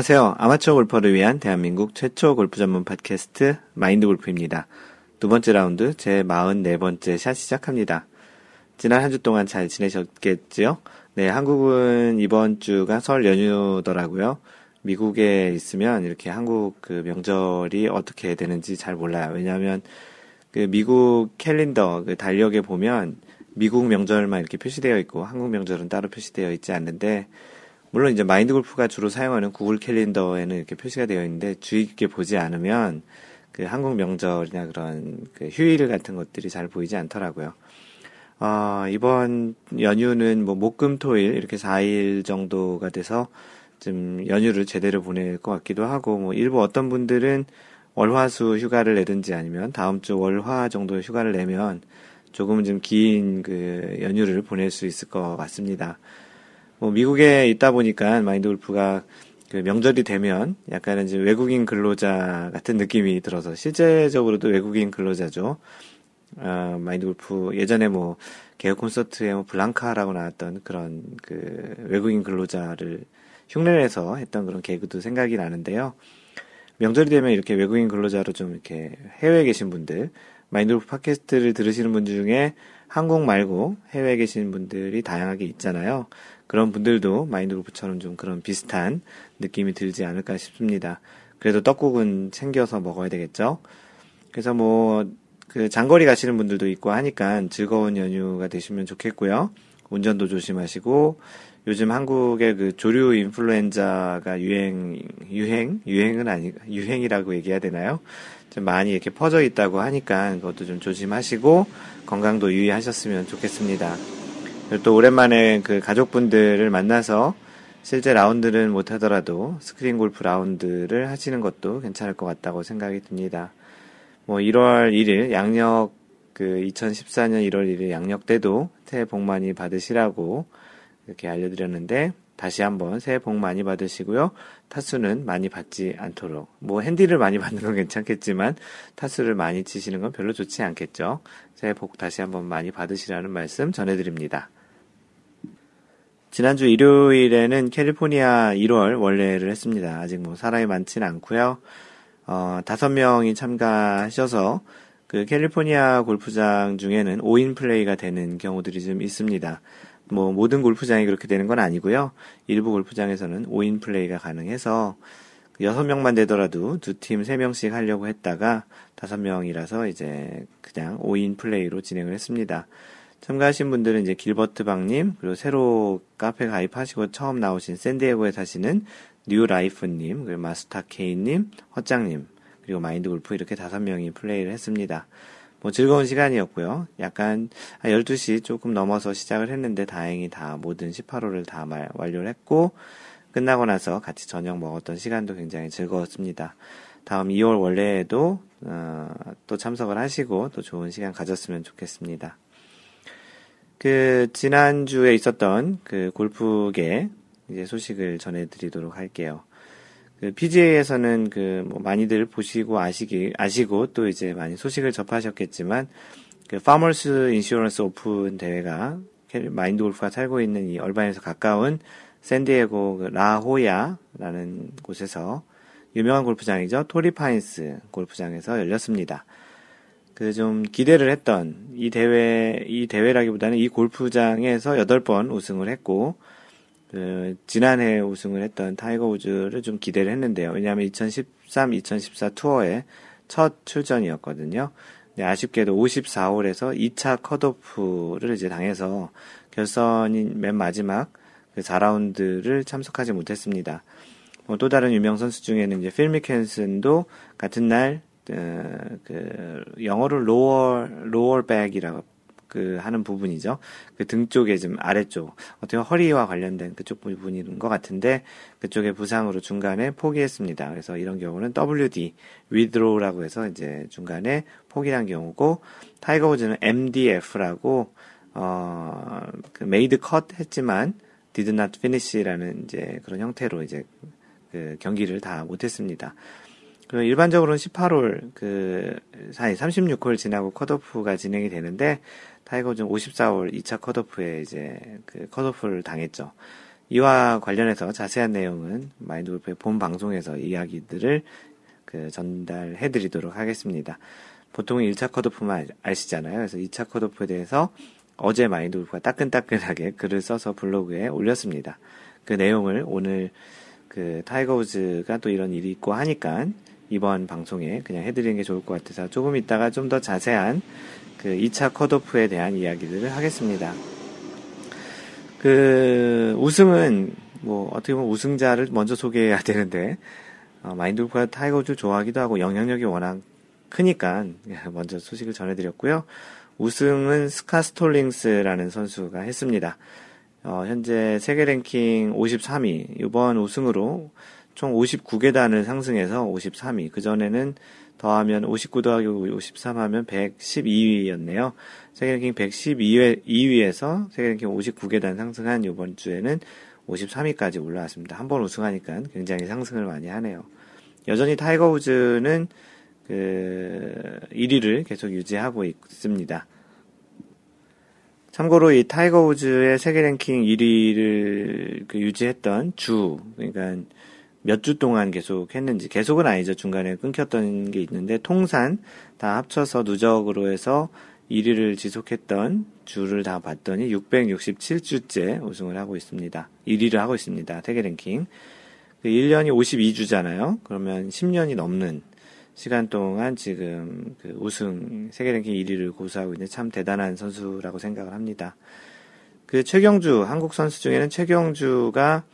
안녕하세요. 아마추어 골퍼를 위한 대한민국 최초 골프 전문 팟캐스트 마인드 골프입니다. 두 번째 라운드 제 44번째 샷 시작합니다. 지난 한 주 동안 잘 지내셨겠지요? 네, 한국은 이번 주가 설 연휴더라고요. 미국에 있으면 이렇게 한국 그 명절이 어떻게 되는지 잘 몰라요. 왜냐하면 그 미국 캘린더 그 달력에 보면 미국 명절만 이렇게 표시되어 있고 한국 명절은 따로 표시되어 있지 않는데 물론 이제 마인드 골프가 주로 사용하는 구글 캘린더에는 이렇게 표시가 되어 있는데 주의 깊게 보지 않으면 그 한국 명절이나 그런 그 휴일 같은 것들이 잘 보이지 않더라고요. 어, 이번 연휴는 뭐 목금토일 이렇게 4일 정도가 돼서 좀 연휴를 제대로 보낼 것 같기도 하고 뭐 일부 어떤 분들은 월화수 휴가를 내든지 아니면 다음 주 월화 정도 휴가를 내면 조금은 좀 긴 그 연휴를 보낼 수 있을 것 같습니다. 뭐 미국에 있다 보니까 마인드 골프가 그 명절이 되면 약간은 이제 외국인 근로자 같은 느낌이 들어서 실제적으로도 외국인 근로자죠. 어, 마인드 골프 예전에 뭐 개혁 콘서트에 뭐 블랑카라고 나왔던 그런 그 외국인 근로자를 흉내내서 했던 그런 개그도 생각이 나는데요. 명절이 되면 이렇게 외국인 근로자로 좀 이렇게 해외에 계신 분들, 마인드 골프 팟캐스트를 들으시는 분들 중에 한국 말고 해외에 계신 분들이 다양하게 있잖아요. 그런 분들도 마인드 골프처럼 좀 그런 비슷한 느낌이 들지 않을까 싶습니다. 그래도 떡국은 챙겨서 먹어야 되겠죠. 그래서 뭐, 그 장거리 가시는 분들도 있고 하니까 즐거운 연휴가 되시면 좋겠고요. 운전도 조심하시고, 요즘 한국의 그 조류 인플루엔자가 유행, 유행? 유행은 아니, 유행이라고 얘기해야 되나요? 좀 많이 이렇게 퍼져 있다고 하니까 그것도 좀 조심하시고 건강도 유의하셨으면 좋겠습니다. 또 오랜만에 그 가족분들을 만나서 실제 라운드를 못 하더라도 스크린 골프 라운드를 하시는 것도 괜찮을 것 같다고 생각이 듭니다. 뭐 1월 1일 양력 그 2014년 1월 1일 양력 때도 새해 복 많이 받으시라고 이렇게 알려드렸는데 다시 한번 새해 복 많이 받으시고요. 타수는 많이 받지 않도록. 뭐 핸디를 많이 받는 건 괜찮겠지만 타수를 많이 치시는 건 별로 좋지 않겠죠. 새해 복 다시 한번 많이 받으시라는 말씀 전해드립니다. 지난주 일요일에는 캘리포니아 1월 원래를 했습니다. 아직 뭐 사람이 많지는 않고요. 어, 다섯 명이 참가하셔서 그 캘리포니아 골프장 중에는 5인 플레이가 되는 경우들이 좀 있습니다. 뭐 모든 골프장이 그렇게 되는 건 아니고요. 일부 골프장에서는 5인 플레이가 가능해서 6명만 되더라도 두 팀 3명씩 하려고 했다가 5명이라서 이제 그냥 5인 플레이로 진행을 했습니다. 참가하신 분들은 이제 길버트 박님, 그리고 새로 카페 가입하시고 처음 나오신 샌디에고에 사시는 뉴라이프님, 그리고 마스터 케이님, 허짱님, 그리고 마인드 골프 이렇게 다섯 명이 플레이를 했습니다. 뭐 즐거운 시간이었고요. 약간 12시 조금 넘어서 시작을 했는데 다행히 다 모든 18호를 다 말, 완료를 했고 끝나고 나서 같이 저녁 먹었던 시간도 굉장히 즐거웠습니다. 다음 2월 원래에도 어, 또 참석을 하시고 또 좋은 시간 가졌으면 좋겠습니다. 그 지난주에 있었던 그 골프계 이제 소식을 전해드리도록 할게요. 그 PGA에서는 그 뭐 많이들 보시고 아시기 아시고 또 이제 많이 소식을 접하셨겠지만 그 Farmers Insurance Open 대회가 마인드 골프가 살고 있는 이 얼바인에서 가까운 샌디에고 그 라호야라는 곳에서 유명한 골프장이죠 토리 파인스 골프장에서 열렸습니다. 그 좀 기대를 했던 이 대회 이 대회라기보다는 이 골프장에서 8번 우승을 했고 그 지난해 우승을 했던 타이거 우즈를 좀 기대를 했는데요. 왜냐하면 2013, 2014 투어의 첫 출전이었거든요. 네, 아쉽게도 54홀에서 2차 컷오프를 이제 당해서 결선인 맨 마지막 그 4라운드를 참석하지 못했습니다. 뭐또 다른 유명 선수 중에는 이제 필 미켄슨도 같은 날, 어, 그, 영어로 lower, lower back이라고 그 하는 부분이죠. 그 등 쪽에 좀 아래쪽 어떻게 허리와 관련된 그쪽 부분인 것 같은데 그쪽에 부상으로 중간에 포기했습니다. 그래서 이런 경우는 WD withdraw라고 해서 이제 중간에 포기한 경우고 타이거 우즈는 MDF라고 어 그 made cut 했지만 did not finish라는 이제 그런 형태로 이제 그 경기를 다 못했습니다. 그 일반적으로는 18홀 그 사이 36홀 지나고 컷오프가 진행이 되는데 타이거 좀 54홀 2차 컷오프에 이제 그 컷오프를 당했죠. 이와 관련해서 자세한 내용은 마인드 골프의 본 방송에서 이야기들을 그 전달해 드리도록 하겠습니다. 보통 1차 컷오프만 아시잖아요. 그래서 2차 컷오프에 대해서 어제 마인드 골프가 따끈따끈하게 글을 써서 블로그에 올렸습니다. 그 내용을 오늘 그 타이거 우즈가 또 이런 일이 있고 하니까 이번 방송에 그냥 해드리는 게 좋을 것 같아서 조금 있다가 좀 더 자세한 그 2차 컷오프에 대한 이야기들을 하겠습니다. 그 우승은 뭐 어떻게 보면 우승자를 먼저 소개해야 되는데 어, 마인드 골프가 타이거 우즈 좋아하기도 하고 영향력이 워낙 크니까 먼저 소식을 전해드렸고요. 우승은 스캇 스톨링스라는 선수가 했습니다. 어, 현재 세계 랭킹 53위, 이번 우승으로 총 59계단을 상승해서 53위. 그전에는 더하면 59 더하기 53 하면 112위였네요. 세계 랭킹 112위, 2위에서 세계 랭킹 59계단 상승한 이번 주에는 53위까지 올라왔습니다. 한 번 우승하니까 굉장히 상승을 많이 하네요. 여전히 타이거 우즈는 그 1위를 계속 유지하고 있습니다. 참고로 이 타이거 우즈의 세계 랭킹 1위를 그 유지했던 주, 그러니까 몇 주 동안 계속 했는지, 계속은 아니죠. 중간에 끊겼던 게 있는데, 통산 다 합쳐서 누적으로 해서 1위를 지속했던 주를 다 봤더니 667주째 우승을 하고 있습니다. 1위를 하고 있습니다. 세계 랭킹. 1년이 그 52주잖아요. 그러면 10년이 넘는 시간 동안 지금 그 우승 세계 랭킹 1위를 고수하고 있는 참 대단한 선수라고 생각을 합니다. 그 최경주 한국 선수 중에는 최경주가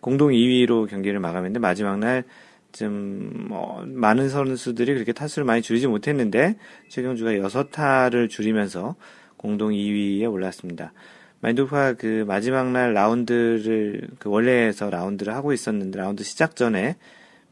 공동 2위로 경기를 마감했는데 마지막 날 좀 어, 많은 선수들이 그렇게 타수를 많이 줄이지 못했는데 최경주가 6타를 줄이면서 공동 2위에 올랐습니다. 마인드 골프가 그 마지막 날 라운드를 그 원래에서 라운드를 하고 있었는데 라운드 시작 전에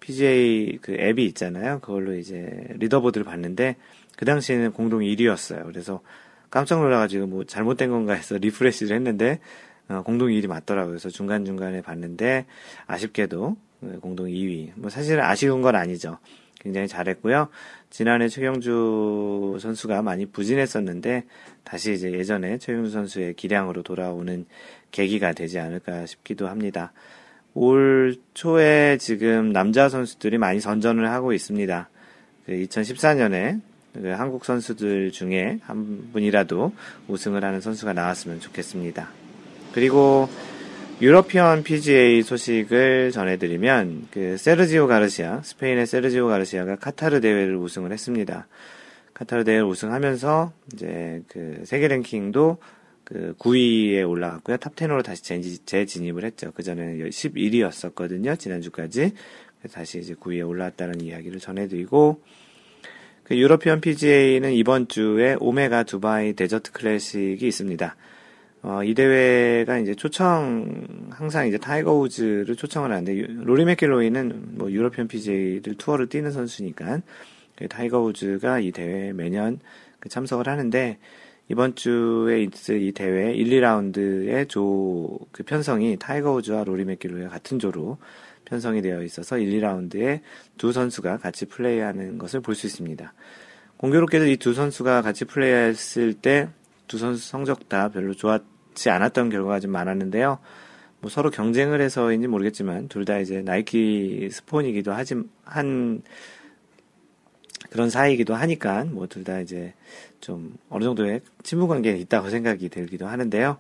PGA 그 앱이 있잖아요. 그걸로 이제 리더보드를 봤는데 그 당시에는 공동 1위였어요. 그래서 깜짝 놀라가지고 뭐 잘못된 건가 해서 리프레시를 했는데 어, 공동 1위 맞더라고요. 그래서 중간중간에 봤는데 아쉽게도 그 공동 2위. 뭐 사실 아쉬운 건 아니죠. 굉장히 잘했고요. 지난해 최경주 선수가 많이 부진했었는데 다시 이제 예전에 최경주 선수의 기량으로 돌아오는 계기가 되지 않을까 싶기도 합니다. 올 초에 지금 남자 선수들이 많이 선전을 하고 있습니다. 그 2014년에 그 한국 선수들 중에 한 분이라도 우승을 하는 선수가 나왔으면 좋겠습니다. 그리고 유러피언 PGA 소식을 전해드리면 그 세르지오 가르시아 스페인의 세르지오 가르시아가 카타르 대회를 우승을 했습니다. 카타르 대회를 우승하면서 이제 그 세계 랭킹도 그 9위에 올라갔고요. 탑 10으로 다시 재진입을 했죠. 그전에는 11위였었거든요. 지난주까지. 다시 이제 9위에 올라왔다는 이야기를 전해드리고, 그 유러피언 PGA는 이번 주에 오메가 두바이 데저트 클래식이 있습니다. 어, 이 대회가 이제 초청, 항상 이제 타이거 우즈를 초청을 하는데, 로리 맥길로이는 뭐 유러피언 PGA를 투어를 뛰는 선수니까, 그 타이거 우즈가 이 대회에 매년 그 참석을 하는데, 이번 주에 있을 이 대회 1, 2라운드의 조, 그 편성이 타이거 우즈와 로리 맥길로이 같은 조로 편성이 되어 있어서 1, 2라운드에 두 선수가 같이 플레이하는 것을 볼 수 있습니다. 공교롭게도 이 두 선수가 같이 플레이했을 때 두 선수 성적 다 별로 좋았지 않았던 결과가 좀 많았는데요. 뭐 서로 경쟁을 해서인지 모르겠지만 둘 다 이제 나이키 스폰이기도 하지 한 그런 사이이기도 하니까 뭐 둘 다 이제 좀 어느 정도의 친분 관계가 있다고 생각이 들기도 하는데요.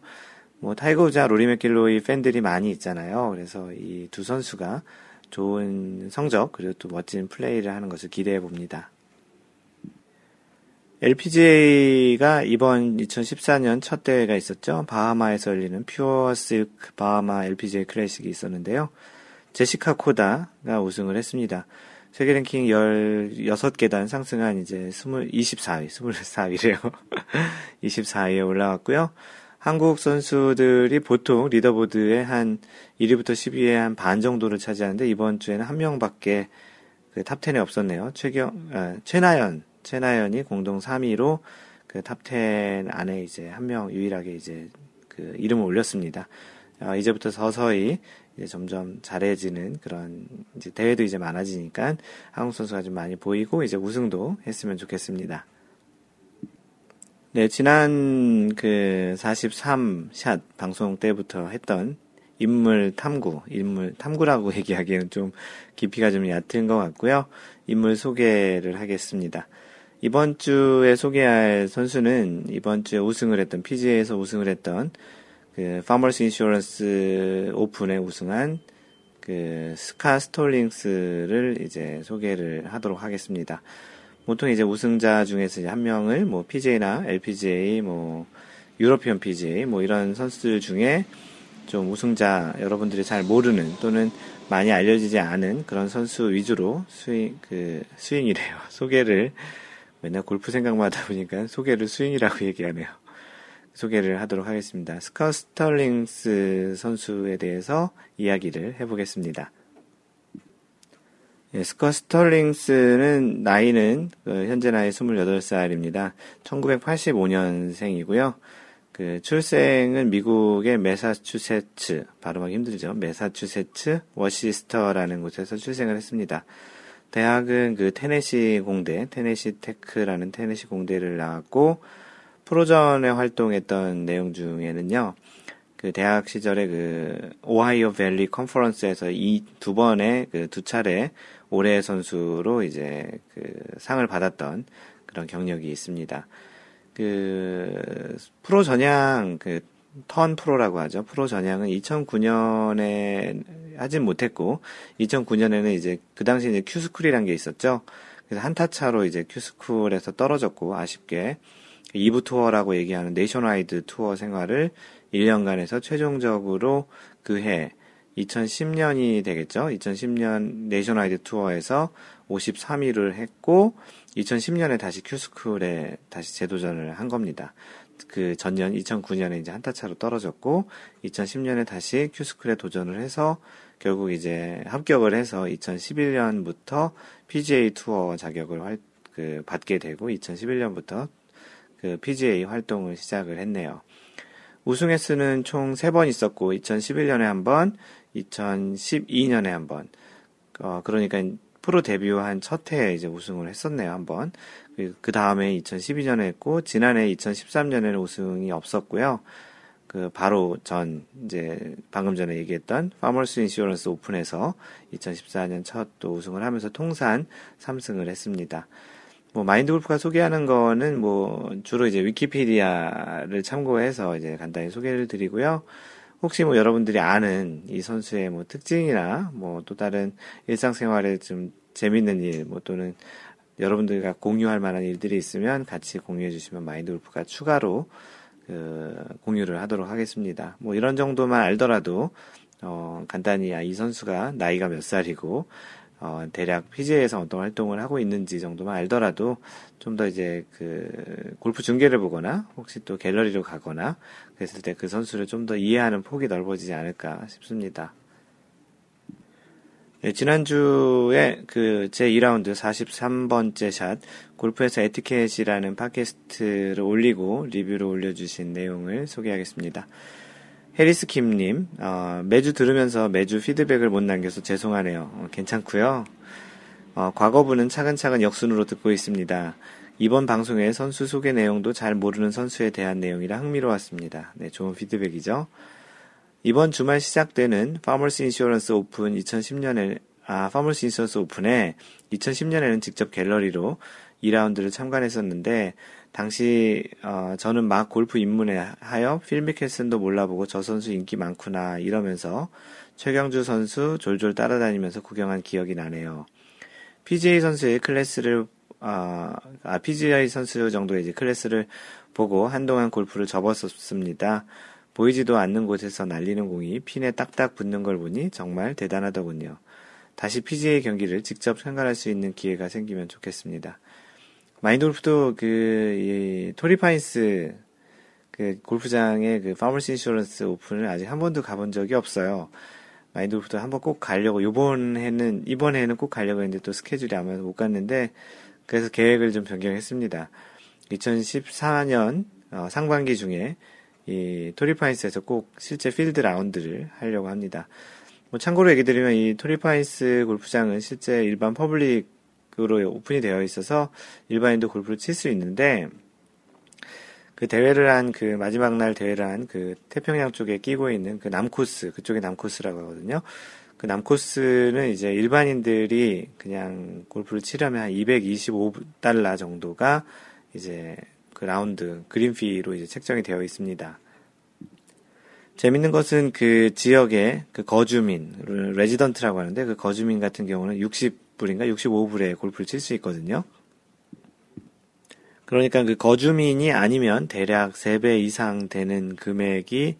뭐 타이거 우즈와 로리 맥길로이 팬들이 많이 있잖아요. 그래서 이 두 선수가 좋은 성적 그리고 또 멋진 플레이를 하는 것을 기대해 봅니다. LPGA가 이번 2014년 첫 대회가 있었죠. 바하마에서 열리는 퓨어 실크 바하마 LPGA 클래식이 있었는데요. 제시카 코다가 우승을 했습니다. 세계 랭킹 16계단 상승한 이제 20, 24위, 24위래요. 24위에 올라왔고요. 한국 선수들이 보통 리더보드에 한 1위부터 10위에 한 반 정도를 차지하는데 이번 주에는 한 명밖에 그 탑 10에 없었네요. 최경, 아, 최나연, 최나연이 공동 3위로 그 탑10 안에 이제 한 명 유일하게 이제 그 이름을 올렸습니다. 아, 이제부터 서서히 이제 점점 잘해지는 그런 이제 대회도 이제 많아지니까 한국 선수가 좀 많이 보이고 이제 우승도 했으면 좋겠습니다. 네, 지난 그 43샷 방송 때부터 했던 인물 탐구, 인물 탐구라고 얘기하기에는 좀 깊이가 좀 얕은 것 같고요. 인물 소개를 하겠습니다. 이번 주에 소개할 선수는 이번 주에 우승을 했던 PGA에서 우승을 했던 그 파머스 인슈런스 오픈에 우승한 그 스캇 스톨링스를 이제 소개를 하도록 하겠습니다. 보통 이제 우승자 중에서 한 명을 뭐 PGA나 LPGA 뭐 유로피언 PGA 뭐 이런 선수들 중에 좀 우승자 여러분들이 잘 모르는 또는 많이 알려지지 않은 그런 선수 위주로 스윙 그 스윙이래요 소개를 맨날 골프 생각만 하다 보니까 소개를 스윙이라고 얘기하네요. 소개를 하도록 하겠습니다. 스캇 스털링스 선수에 대해서 이야기를 해보겠습니다. 예, 스캇 스털링스는 나이는 그 현재 나이 28살입니다. 1985년생이고요. 그 출생은 미국의 메사추세츠 발음하기 힘들죠. 메사추세츠 워시스터라는 곳에서 출생을 했습니다. 대학은 그 테네시 공대, 테네시 테크라는 테네시 공대를 나왔고 프로전에 활동했던 내용 중에는요. 그 대학 시절에 그 오하이오 밸리 컨퍼런스에서 이 두 번의 그 두 차례 올해 선수로 이제 그 상을 받았던 그런 경력이 있습니다. 그 프로 전향 그 turn pro라고 하죠. 프로 전향은 2009년에 하진 못했고 2009년에는 이제 그 당시 이제 Q school이란 게 있었죠. 그래서 한타 차로 이제 Q school에서 떨어졌고 아쉽게 2부 투어라고 얘기하는 네이션와이드 투어 생활을 1년간 에서 최종적으로 그 해 2010년이 되겠죠. 2010년 네이션와이드 투어에서 53위를 했고 2010년에 다시 Q school에 다시 재도전을 한 겁니다. 그 전년 2009년에 이제 한타 차로 떨어졌고 2010년에 다시 Q school에 도전을 해서 결국 이제 합격을 해서 2011년부터 PGA 투어 자격을 활, 그 받게 되고 2011년부터 그 PGA 활동을 시작을 했네요. 우승 횟수는 총 3번 있었고 2011년에 한 번, 2012년에 한 번. 어, 그러니까 프로 데뷔한 첫 해에 이제 우승을 했었네요, 한 번. 그, 그 다음에 2012년에 했고, 지난해 2013년에는 우승이 없었고요. 그, 바로 전, 이제, 방금 전에 얘기했던 파머스 인슈런스 오픈에서 2014년 첫 또 우승을 하면서 통산 3승을 했습니다. 뭐, 마인드 골프가 소개하는 거는 뭐, 주로 이제 위키피디아를 참고해서 이제 간단히 소개를 드리고요. 혹시 뭐 여러분들이 아는 이 선수의 뭐 특징이나 뭐 또 다른 일상생활에 좀 재밌는 일, 뭐 또는 여러분들과 공유할 만한 일들이 있으면 같이 공유해 주시면 마인드 골프가 추가로 그 공유를 하도록 하겠습니다. 뭐 이런 정도만 알더라도 어 간단히 아, 이 선수가 나이가 몇 살이고 어, 대략 PGA에서 어떤 활동을 하고 있는지 정도만 알더라도 좀 더 이제 그 골프 중계를 보거나 혹시 또 갤러리로 가거나 그랬을 때 그 선수를 좀 더 이해하는 폭이 넓어지지 않을까 싶습니다. 네, 지난주에 그 제 2라운드 43번째 샷 골프에서 에티켓이라는 팟캐스트를 올리고 리뷰를 올려주신 내용을 소개하겠습니다. 해리스 킴님, 어, 매주 들으면서 매주 피드백을 못 남겨서 죄송하네요. 어, 괜찮고요. 어, 과거부는 차근차근 역순으로 듣고 있습니다. 이번 방송의 선수 소개 내용도 잘 모르는 선수에 대한 내용이라 흥미로웠습니다. 네, 좋은 피드백이죠. 이번 주말 시작되는 파머스 인슈런스 오픈 2010년에 아, 파머스 인슈런스 오픈에 2010년에는 직접 갤러리로 2라운드를 참관했었는데 당시 어, 저는 막 골프 입문에 하여 필 미켈슨도 몰라보고 저 선수 인기 많구나 이러면서 최경주 선수 졸졸 따라다니면서 구경한 기억이 나네요. PGA 선수의 클래스를 아, 아 PGA 선수 정도의 이제 클래스를 보고 한동안 골프를 접었었습니다. 보이지도 않는 곳에서 날리는 공이 핀에 딱딱 붙는 걸 보니 정말 대단하더군요. 다시 PGA 경기를 직접 참관할 수 있는 기회가 생기면 좋겠습니다. 마인드 골프도 그, 이, 토리파인스, 그, 골프장의 그, 파머스 인슈런스 오픈을 아직 한 번도 가본 적이 없어요. 마인드 골프도 한번 꼭 가려고, 요번 해는, 이번 해는 꼭 가려고 했는데 또 스케줄이 아무래도 못 갔는데, 그래서 계획을 좀 변경했습니다. 2014년, 어, 상반기 중에, 이, 토리파인스에서 꼭 실제 필드 라운드를 하려고 합니다. 뭐 참고로 얘기 드리면 이 토리파인스 골프장은 실제 일반 public으로 오픈이 되어 있어서 일반인도 골프를 칠 수 있는데 그 대회를 한 그 마지막 날 대회를 한 그 태평양 쪽에 끼고 있는 그 남코스 그쪽이 남코스라고 하거든요. 그 남코스는 이제 일반인들이 그냥 골프를 치려면 한 225달러 정도가 이제 그 라운드 그린피로 이제 책정이 되어 있습니다. 재밌는 것은 그 지역의 그 거주민, resident라고 하는데 그 거주민 같은 경우는 60불인가 65불에 골프를 칠 수 있거든요. 그러니까 그 거주민이 아니면 대략 3배 이상 되는 금액이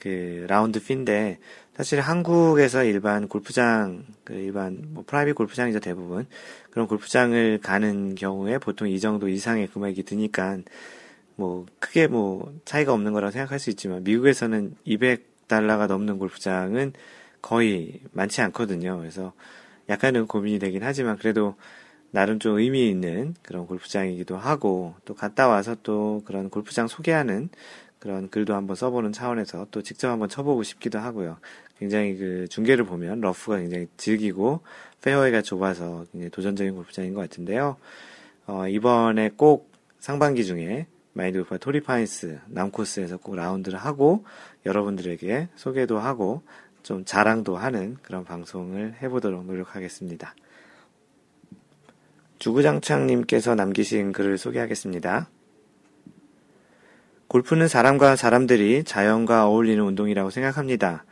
그 라운드 fee인데 사실 한국에서 일반 골프장, 그 일반 뭐 private 골프장이죠 대부분 그런 골프장을 가는 경우에 보통 이 정도 이상의 금액이 드니까 뭐 크게 뭐 차이가 없는 거라고 생각할 수 있지만 미국에서는 200달러가 넘는 골프장은 거의 많지 않거든요. 그래서 약간은 고민이 되긴 하지만 그래도 나름 좀 의미 있는 그런 골프장이기도 하고 또 갔다 와서 또 그런 골프장 소개하는 그런 글도 한번 써보는 차원에서 또 직접 한번 쳐보고 싶기도 하고요. 굉장히 그 중계를 보면 러프가 굉장히 질기고 페어웨이가 좁아서 굉장히 도전적인 골프장인 것 같은데요. 어, 이번에 꼭 상반기 중에 마인드 골프와 토리파인스 남코스에서 꼭 라운드를 하고 여러분들에게 소개도 하고 좀 자랑도 하는 그런 방송을 해보도록 노력하겠습니다. 주구장창님께서 남기신 글을 소개하겠습니다. 골프는 사람과 사람들이 자연과 어울리는 운동이라고 생각합니다.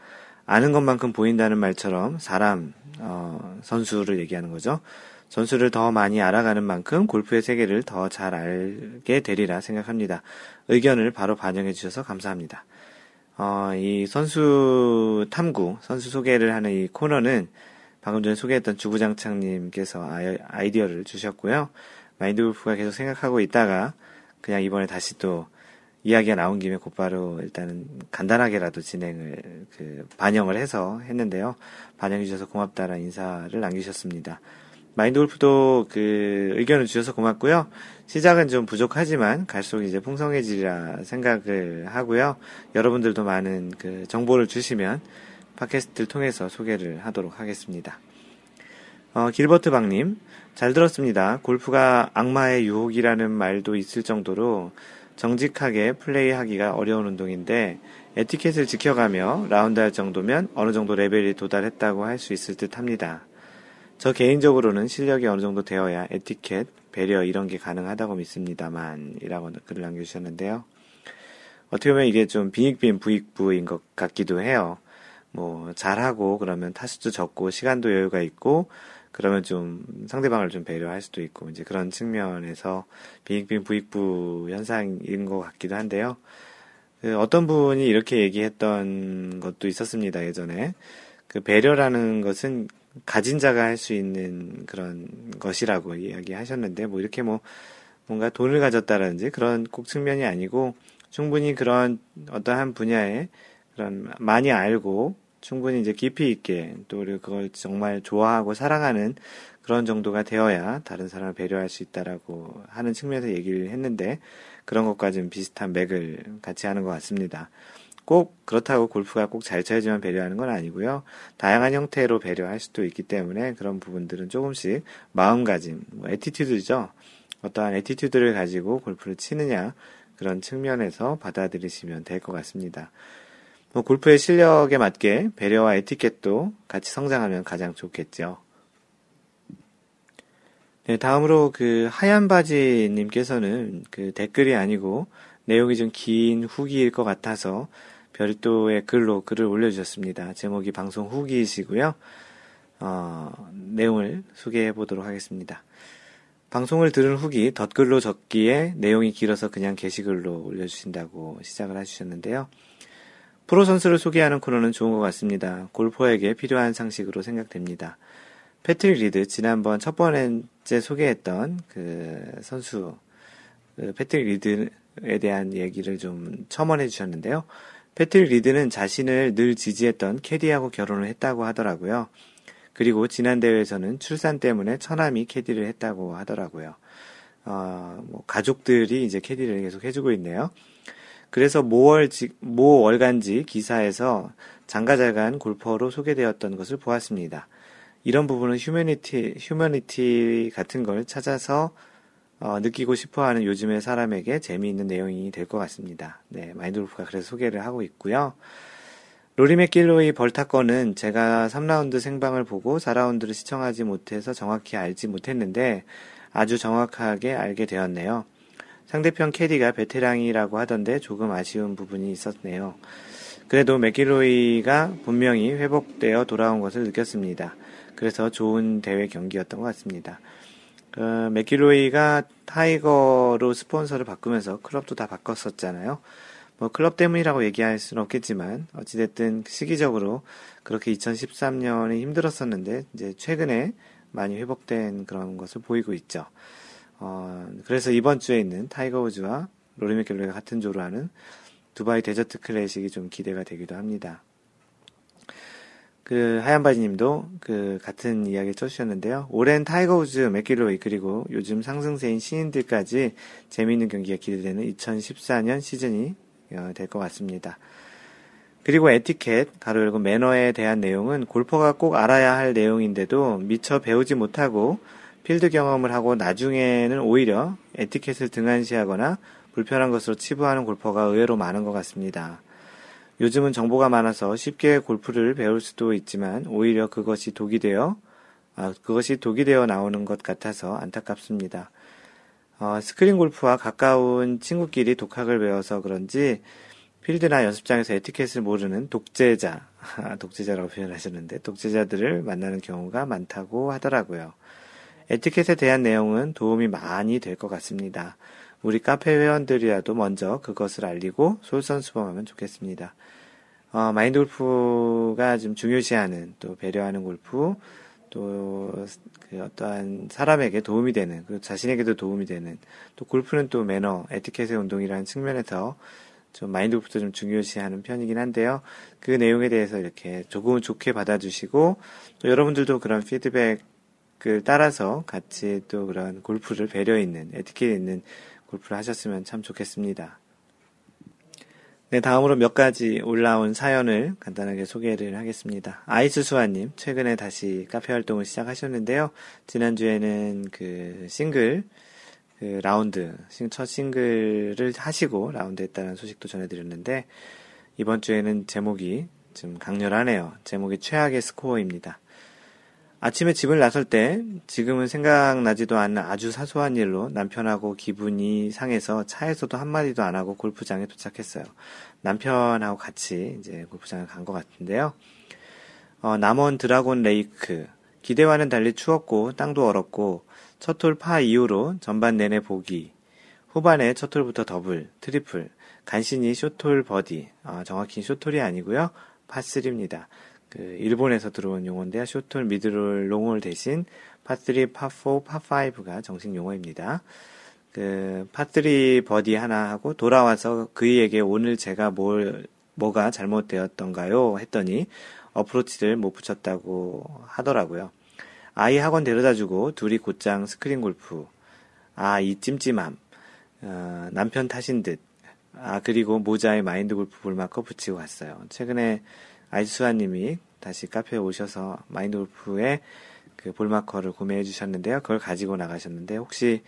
아는 것만큼 보인다는 말처럼 사람, 어, 선수를 얘기하는 거죠. 선수를 더 많이 알아가는 만큼 골프의 세계를 더 잘 알게 되리라 생각합니다. 의견을 바로 반영해 주셔서 감사합니다. 어, 이 선수 탐구, 선수 소개를 하는 이 코너는 방금 전에 소개했던 주부장창님께서 아이디어를 주셨고요. 마인드 골프가 계속 생각하고 있다가 그냥 이번에 다시 또 이야기가 나온 김에 곧바로 일단은 간단하게라도 진행을 그 반영을 해서 했는데요. 반영해 주셔서 고맙다라는 인사를 남기셨습니다. 마인드 골프도 그 의견을 주셔서 고맙고요. 시작은 좀 부족하지만 갈수록 이제 풍성해지리라 생각을 하고요. 여러분들도 많은 그 정보를 주시면 팟캐스트를 통해서 소개를 하도록 하겠습니다. 어, 길버트 박님, 잘 들었습니다. 골프가 악마의 유혹이라는 말도 있을 정도로 정직하게 플레이하기가 어려운 운동인데 에티켓을 지켜가며 라운드 할 정도면 어느 정도 레벨이 도달했다고 할 수 있을 듯 합니다. 저 개인적으로는 실력이 어느 정도 되어야 에티켓, 배려 이런 게 가능하다고 믿습니다만 이라고 글을 남겨주셨는데요. 어떻게 보면 이게 좀 빈익빈 부익부인 것 같기도 해요. 뭐 잘하고 그러면 타수도 적고 시간도 여유가 있고 그러면 좀 상대방을 좀 배려할 수도 있고 이제 그런 측면에서 빈익빈 부익부 현상인 것 같기도 한데요. 그 어떤 분이 이렇게 얘기했던 것도 있었습니다 예전에 그 배려라는 것은 가진 자가 할 수 있는 그런 것이라고 이야기하셨는데 뭐 이렇게 뭐 뭔가 돈을 가졌다라든지 그런 꼭 측면이 아니고 충분히 그런 어떠한 분야에 많이 알고 충분히 이제 깊이 있게 또 그걸 정말 좋아하고 사랑하는 그런 정도가 되어야 다른 사람을 배려할 수 있다라고 하는 측면에서 얘기를 했는데 그런 것과는 비슷한 맥을 같이 하는 것 같습니다. 꼭 그렇다고 골프가 꼭 잘 쳐야지만 배려하는 건 아니고요. 다양한 형태로 배려할 수도 있기 때문에 그런 부분들은 조금씩 마음가짐, 뭐 attitude죠. 어떠한 attitude를 가지고 골프를 치느냐 그런 측면에서 받아들이시면 될 것 같습니다. 뭐 골프의 실력에 맞게 배려와 에티켓도 같이 성장하면 가장 좋겠죠. 네, 다음으로 그 하얀 바지님께서는 그 댓글이 아니고 내용이 좀 긴 후기일 것 같아서 별도의 글로 글을 올려주셨습니다. 제목이 방송 후기이시고요. 어, 내용을 소개해 보도록 하겠습니다. 방송을 들은 후기 덧글로 적기에 내용이 길어서 그냥 게시글로 올려주신다고 시작을 해주셨는데요. 프로 선수를 소개하는 코너는 좋은 것 같습니다. 골퍼에게 필요한 상식으로 생각됩니다. 패트릭 리드 지난번 첫 번째 소개했던 그 선수 그 패트릭 리드에 대한 얘기를 좀 첨언해 주셨는데요. 패트릭 리드는 자신을 늘 지지했던 캐디하고 결혼을 했다고 하더라고요. 그리고 지난 대회에서는 출산 때문에 처남이 캐디를 했다고 하더라고요. 어, 뭐 가족들이 이제 캐디를 계속 해주고 있네요. 그래서 모월지, 모 월간지 기사에서 장가잘간 골퍼로 소개되었던 것을 보았습니다. 이런 부분은 휴머니티, 휴머니티 같은 걸 찾아서 어, 느끼고 싶어 하는 요즘의 사람에게 재미있는 내용이 될 것 같습니다. 네, 마인드 골프가 그래서 소개를 하고 있고요. 로리 맥길로이 벌타건은 제가 3라운드 생방을 보고 4라운드를 시청하지 못해서 정확히 알지 못했는데 아주 정확하게 알게 되었네요. 상대편 캐디가 베테랑이라고 하던데 조금 아쉬운 부분이 있었네요. 그래도 맥길로이가 분명히 회복되어 돌아온 것을 느꼈습니다. 그래서 좋은 대회 경기였던 것 같습니다. 그 맥길로이가 나이키로 스폰서를 바꾸면서 클럽도 다 바꿨었잖아요. 뭐 클럽 때문이라고 얘기할 수는 없겠지만 어찌됐든 시기적으로 그렇게 2013년에 힘들었었는데 이제 최근에 많이 회복된 그런 것을 보이고 있죠. 어, 그래서 이번 주에 있는 타이거 우즈와 로리 맥길로이가 같은 조로 하는 두바이 데저트 클래식이 좀 기대가 되기도 합니다. 그 하얀 바지님도 그 같은 이야기 해주셨는데요. 올해는 타이거 우즈, 맥길로이 그리고 요즘 상승세인 신인들까지 재미있는 경기가 기대되는 2014년 시즌이 어, 될것 같습니다. 그리고 에티켓, 가로 열고 매너에 대한 내용은 골퍼가 꼭 알아야 할 내용인데도 미처 배우지 못하고 필드 경험을 하고 나중에는 오히려 에티켓을 등한시하거나 불편한 것으로 치부하는 골퍼가 의외로 많은 것 같습니다. 요즘은 정보가 많아서 쉽게 골프를 배울 수도 있지만 오히려 그것이 독이 되어 아, 그것이 독이 되어 나오는 것 같아서 안타깝습니다. 어, 스크린 골프와 가까운 친구끼리 독학을 배워서 그런지 필드나 연습장에서 에티켓을 모르는 독재자, 독재자라고 표현하셨는데 독재자들을 만나는 경우가 많다고 하더라고요. 에티켓에 대한 내용은 도움이 많이 될 것 같습니다. 우리 카페 회원들이라도 먼저 그것을 알리고 솔선수범하면 좋겠습니다. 어, 마인드 골프가 좀 중요시하는 또 배려하는 골프 또 그 어떠한 사람에게 도움이 되는 그 자신에게도 도움이 되는 또 골프는 또 매너 에티켓의 운동이라는 측면에서 좀 마인드 골프도 좀 중요시하는 편이긴 한데요. 그 내용에 대해서 이렇게 조금은 좋게 받아주시고 또 여러분들도 그런 피드백 을 따라서 같이 또 그런 골프를 배려 있는 에티켓 있는 골프를 하셨으면 참 좋겠습니다. 네, 다음으로 몇 가지 올라온 사연을 간단하게 소개를 하겠습니다. 아이스수아님, 최근에 다시 카페 활동을 시작하셨는데요. 지난주에는 그 싱글, 그 라운드, 첫 싱글을 하시고 라운드 했다는 소식도 전해드렸는데, 이번 주에는 제목이 좀 강렬하네요. 제목이 최악의 스코어입니다. 아침에 집을 나설 때 지금은 생각나지도 않는 아주 사소한 일로 남편하고 기분이 상해서 차에서도 한마디도 안 하고 골프장에 도착했어요. 남편하고 같이 이제 골프장에 간것 같은데요. 어, 남원 드라곤 레이크. 기대와는 달리 추웠고 땅도 얼었고 첫홀 파 이후로 전반 내내 보기. 후반에 첫 홀부터 더블, 트리플, 간신히 숏홀 버디. 어, 정확히 숏홀이 아니고요. 파3입니다. 그 일본에서 들어온 용어인데요. 숏홀, 미들홀, 롱홀 대신 파3, 파4, 파5가 정식 용어입니다. 그 파3 버디 하나 하고 돌아와서 그이에게 오늘 제가 뭘 뭐가 잘못되었던가요? 했더니 어프로치를 못 붙였다고 하더라고요. 아이 학원 데려다 주고 둘이 곧장 스크린 골프. 아, 이 찜찜함. 어, 남편 탓인 듯. 아, 그리고 모자에 마인드 골프 ball marker 붙이고 갔어요. 최근에 아이수아님이 다시 카페에 오셔서 마인드 골프의 그 볼마커를 구매해 주셨는데요. 그걸 가지고 나가셨는데 혹시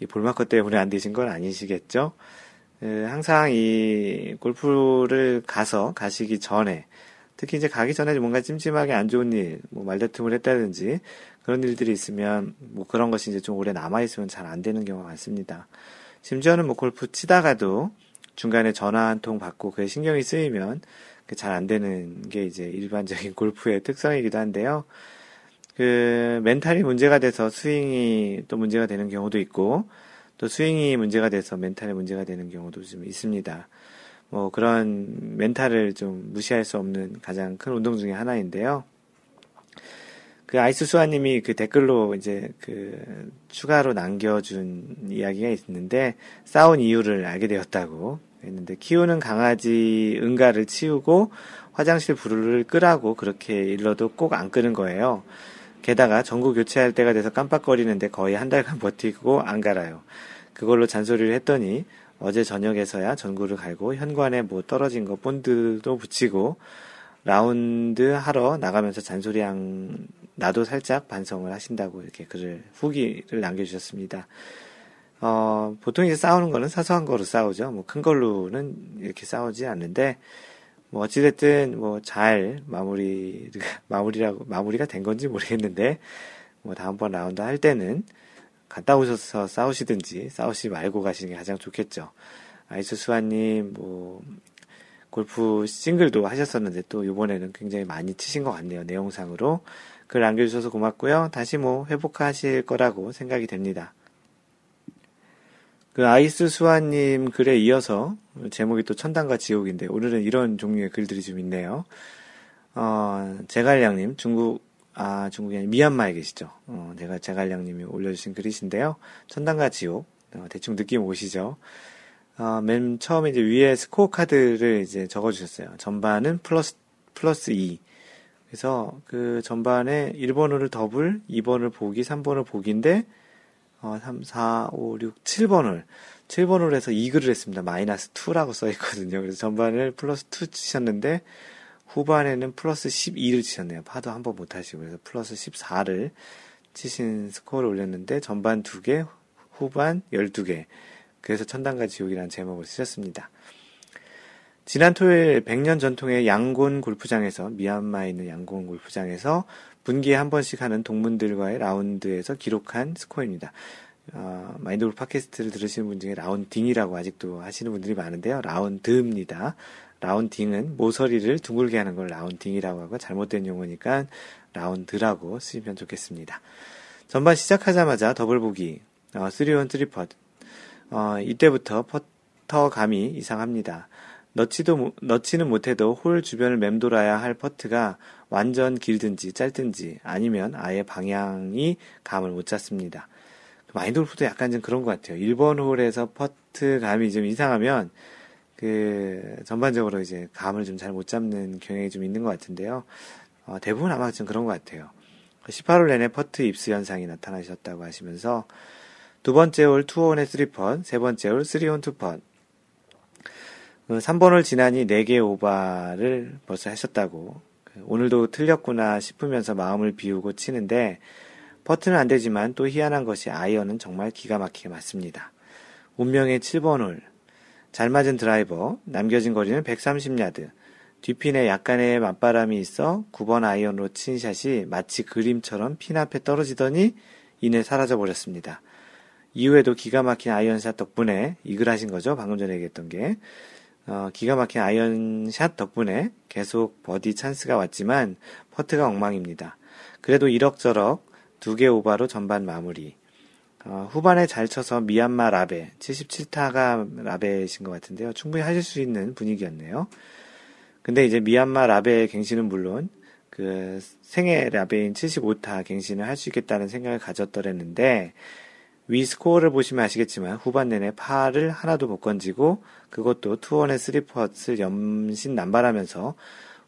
이 볼마커 때문에 안 되신 건 아니시겠죠? 그 항상 이 골프를 가서 가시기 전에 특히 이제 가기 전에 뭔가 찜찜하게 안 좋은 일, 뭐 말다툼을 했다든지 그런 일들이 있으면 뭐 그런 것이 이제 좀 오래 남아 있으면 잘 안 되는 경우가 많습니다. 심지어는 뭐 골프 치다가도 중간에 전화 한 통 받고 그게 신경이 쓰이면 잘 안 되는 게 이제 일반적인 골프의 특성이기도 한데요. 그 멘탈이 문제가 돼서 스윙이 또 문제가 되는 경우도 있고 또 스윙이 문제가 돼서 멘탈에 문제가 되는 경우도 좀 있습니다. 뭐 그런 멘탈을 좀 무시할 수 없는 가장 큰 운동 중의 하나인데요. 그 아이스 수아님이 그 댓글로 이제 그 추가로 남겨준 이야기가 있는데 싸운 이유를 알게 되었다고 했는데 키우는 강아지 응가를 치우고 화장실 불을 끄라고 그렇게 일러도 꼭 안 끄는 거예요. 게다가 전구 교체할 때가 돼서 깜빡거리는데 거의 한 달간 버티고 안 갈아요. 그걸로 잔소리를 했더니 어제 저녁에서야 전구를 갈고 현관에 뭐 떨어진 거 본드도 붙이고 라운드 하러 나가면서 잔소리한 나도 살짝 반성을 하신다고 이렇게 글을 후기를 남겨주셨습니다. 어, 보통 이제 싸우는 거는 사소한 거로 싸우죠. 뭐 큰 걸로는 이렇게 싸우지 않는데, 뭐 어찌됐든 뭐 잘 마무리, 마무리라고, 마무리가 된 건지 모르겠는데, 뭐 다음번 라운드 할 때는 갔다 오셔서 싸우시든지 싸우시 말고 가시는 게 가장 좋겠죠. 아이스 수아님, 뭐, 골프 싱글도 하셨었는데 또 이번에는 굉장히 많이 치신 것 같네요. 내용상으로. 글 남겨주셔서 고맙고요. 다시 뭐 회복하실 거라고 생각이 됩니다. 그 아이스 수아님 글에 이어서 제목이 또 천당과 지옥인데 오늘은 이런 종류의 글들이 좀 있네요. 어, 제갈량님 중국 아 중국이 아니 미얀마에 계시죠. 어, 제가 제갈량님이 올려주신 글이신데요. 천당과 지옥 어, 대충 느낌 오시죠. 어, 맨 처음에 이제 위에 스코어 카드를 이제 적어주셨어요. 전반은 플러스 플러스 2. 그래서 그 전반에 1번을 더블, 2번을 보기, 3번을 보기인데 어, 3, 4, 5, 6, 7번을, 7번을 해서 2글을 했습니다. 마이너스 2라고 써 있거든요. 그래서 전반을 플러스 2 치셨는데, 후반에는 플러스 12를 치셨네요. 파도 한 번 못 하시고, 그래서 플러스 14를 치신 스코어를 올렸는데, 전반 2개, 후반 12개. 그래서 천당과 지옥이라는 제목을 쓰셨습니다. 지난 토요일 100년 전통의 양곤 골프장에서, 미얀마에 있는 양곤 골프장에서 분기에 한 번씩 하는 동문들과의 라운드에서 기록한 스코어입니다. 어, 마인드골프 팟캐스트를 들으시는 분 중에 라운딩이라고 아직도 하시는 분들이 많은데요. 라운드입니다. 라운딩은 모서리를 둥글게 하는 걸 라운딩이라고 하고 잘못된 용어니까 라운드라고 쓰시면 좋겠습니다. 전반 시작하자마자 더블 보기, 어, 3온 3펏. 어, 이때부터 퍼터 감이 이상합니다. 넣지도, 넣지는 못해도 홀 주변을 맴돌아야 할 퍼트가 완전 길든지 짧든지 아니면 아예 방향이 감을 못 잡습니다. 마인드 골프도 약간 좀 그런 것 같아요. 1번 홀에서 퍼트 감이 좀 이상하면 그 전반적으로 이제 감을 좀 잘 못 잡는 경향이 좀 있는 것 같은데요. 어, 대부분 아마 좀 그런 것 같아요. 18홀 내내 퍼트 입스 현상이 나타나셨다고 하시면서 두 번째 홀 투온의 3펏, 세 번째 홀 3온 2펏, 3번을 지나니 4개 오바를 벌써 하셨다고 오늘도 틀렸구나 싶으면서 마음을 비우고 치는데 퍼트는 안 되지만 또 희한한 것이 아이언은 정말 기가 막히게 맞습니다. 운명의 7번 홀. 잘 맞은 드라이버, 남겨진 거리는 130야드. 뒷핀에 약간의 맞바람이 있어 9번 아이언으로 친 샷이 마치 그림처럼 핀 앞에 떨어지더니 이내 사라져 버렸습니다. 이후에도 기가 막힌 아이언샷 덕분에 이글 하신 거죠. 방금 전에 얘기했던 게. 어, 기가 막힌 아이언샷 덕분에 계속 버디 찬스가 왔지만 퍼트가 엉망입니다. 그래도 이럭저럭 두 개 오바로 전반 마무리. 어, 후반에 잘 쳐서 미얀마 라베, 77타가 라베이신 것 같은데요. 충분히 하실 수 있는 분위기였네요. 근데 이제 미얀마 라베 갱신은 물론 그 생애 라베인 75타 갱신을 할 수 있겠다는 생각을 가졌더랬는데 위 스코어를 보시면 아시겠지만 후반 내내 파를 하나도 못 건지고 그것도 투온의 쓰리퍼트를 염신 남발하면서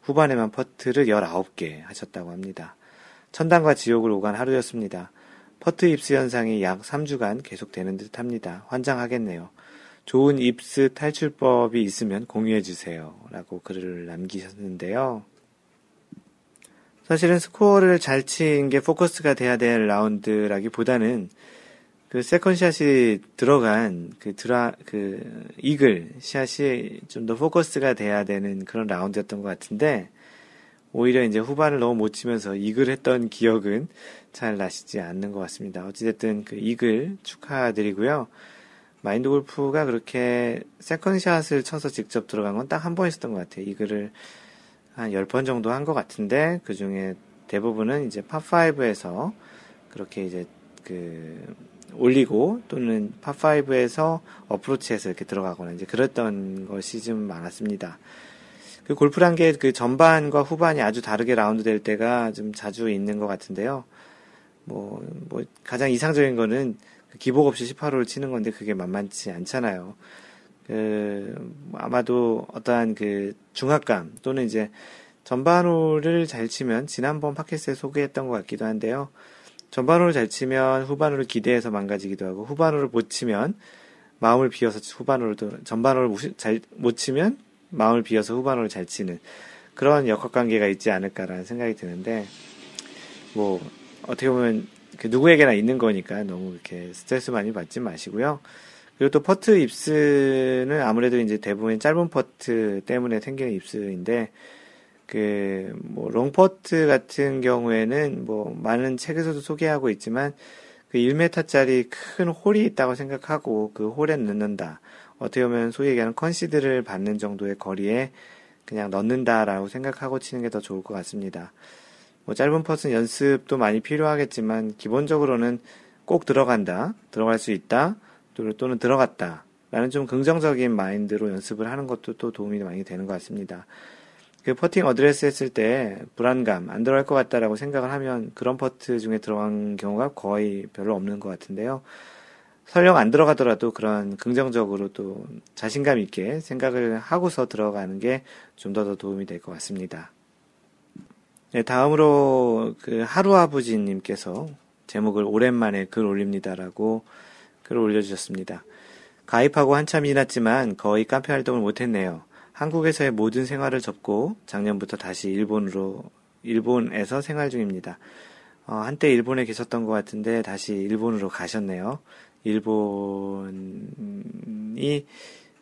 후반에만 퍼트를 19개 하셨다고 합니다. 천당과 지옥을 오간 하루였습니다. 퍼트 입스 현상이 약 3주간 계속되는 듯 합니다. 환장하겠네요. 좋은 입스 탈출법이 있으면 공유해 주세요. 라고 글을 남기셨는데요. 사실은 스코어를 잘 친 게 포커스가 돼야 될 라운드라기보다는 그 세컨샷이 들어간 그 드라 그 이글 샷이 좀 더 포커스가 돼야 되는 그런 라운드였던 것 같은데 오히려 이제 후반을 너무 못 치면서 이글 했던 기억은 잘 나시지 않는 것 같습니다. 어찌됐든 그 이글 축하드리고요. 마인드 골프가 그렇게 세컨샷을 쳐서 직접 들어간 건 딱 한 번 있었던 것 같아요. 이글을 한 10번 정도 한 것 같은데 그 중에 대부분은 이제 파5에서 그렇게 이제 그 올리고 또는 파5에서 어프로치해서 이렇게 들어가거나 이제 그랬던 것이 좀 많았습니다. 그 골프란 게 그 전반과 후반이 아주 다르게 라운드 될 때가 좀 자주 있는 것 같은데요. 뭐, 뭐, 가장 이상적인 거는 그 기복 없이 18호를 치는 건데 그게 만만치 않잖아요. 그, 아마도 어떠한 그 중압감 또는 이제 전반 홀을 잘 치면 지난번 팟캐스트에 소개했던 것 같기도 한데요. 전반 홀을 잘 치면 후반 홀을 기대해서 망가지기도 하고 후반 홀을 못 치면 마음을 비워서 후반 홀을 전반 홀을 잘못 치면 마음을 비워서 후반 홀을 잘 치는 그런 역학관계가 있지 않을까라는 생각이 드는데 뭐 어떻게 보면 그 누구에게나 있는 거니까 너무 이렇게 스트레스 많이 받지 마시고요. 그리고 또 퍼트 입스는 아무래도 이제 대부분 짧은 퍼트 때문에 생기는 입스인데 그 뭐 롱퍼트 같은 경우에는 뭐 많은 책에서도 소개하고 있지만 그 1m짜리 큰 홀이 있다고 생각하고 그 홀에 넣는다. 어떻게 보면 소위 얘기하는 컨시드를 받는 정도의 거리에 그냥 넣는다라고 생각하고 치는 게 더 좋을 것 같습니다. 뭐 짧은 퍼트는 연습도 많이 필요하겠지만 기본적으로는 꼭 들어간다, 들어갈 수 있다, 또는 들어갔다. 라는 좀 긍정적인 마인드로 연습을 하는 것도 또 도움이 많이 되는 것 같습니다. 그 퍼팅 어드레스 했을 때 불안감, 안 들어갈 것 같다라고 생각을 하면 그런 퍼트 중에 들어간 경우가 거의 별로 없는 것 같은데요. 설령 안 들어가더라도 그런 긍정적으로 또 자신감 있게 생각을 하고서 들어가는 게 좀 더 더 도움이 될 것 같습니다. 네, 다음으로 그 하루아버지님께서 제목을 오랜만에 글 올립니다라고 글을 올려주셨습니다. 가입하고 한참 지났지만 거의 카페 활동을 못했네요. 한국에서의 모든 생활을 접고 작년부터 다시 일본으로 일본에서 생활 중입니다. 어, 한때 일본에 계셨던 것 같은데 다시 일본으로 가셨네요. 일본이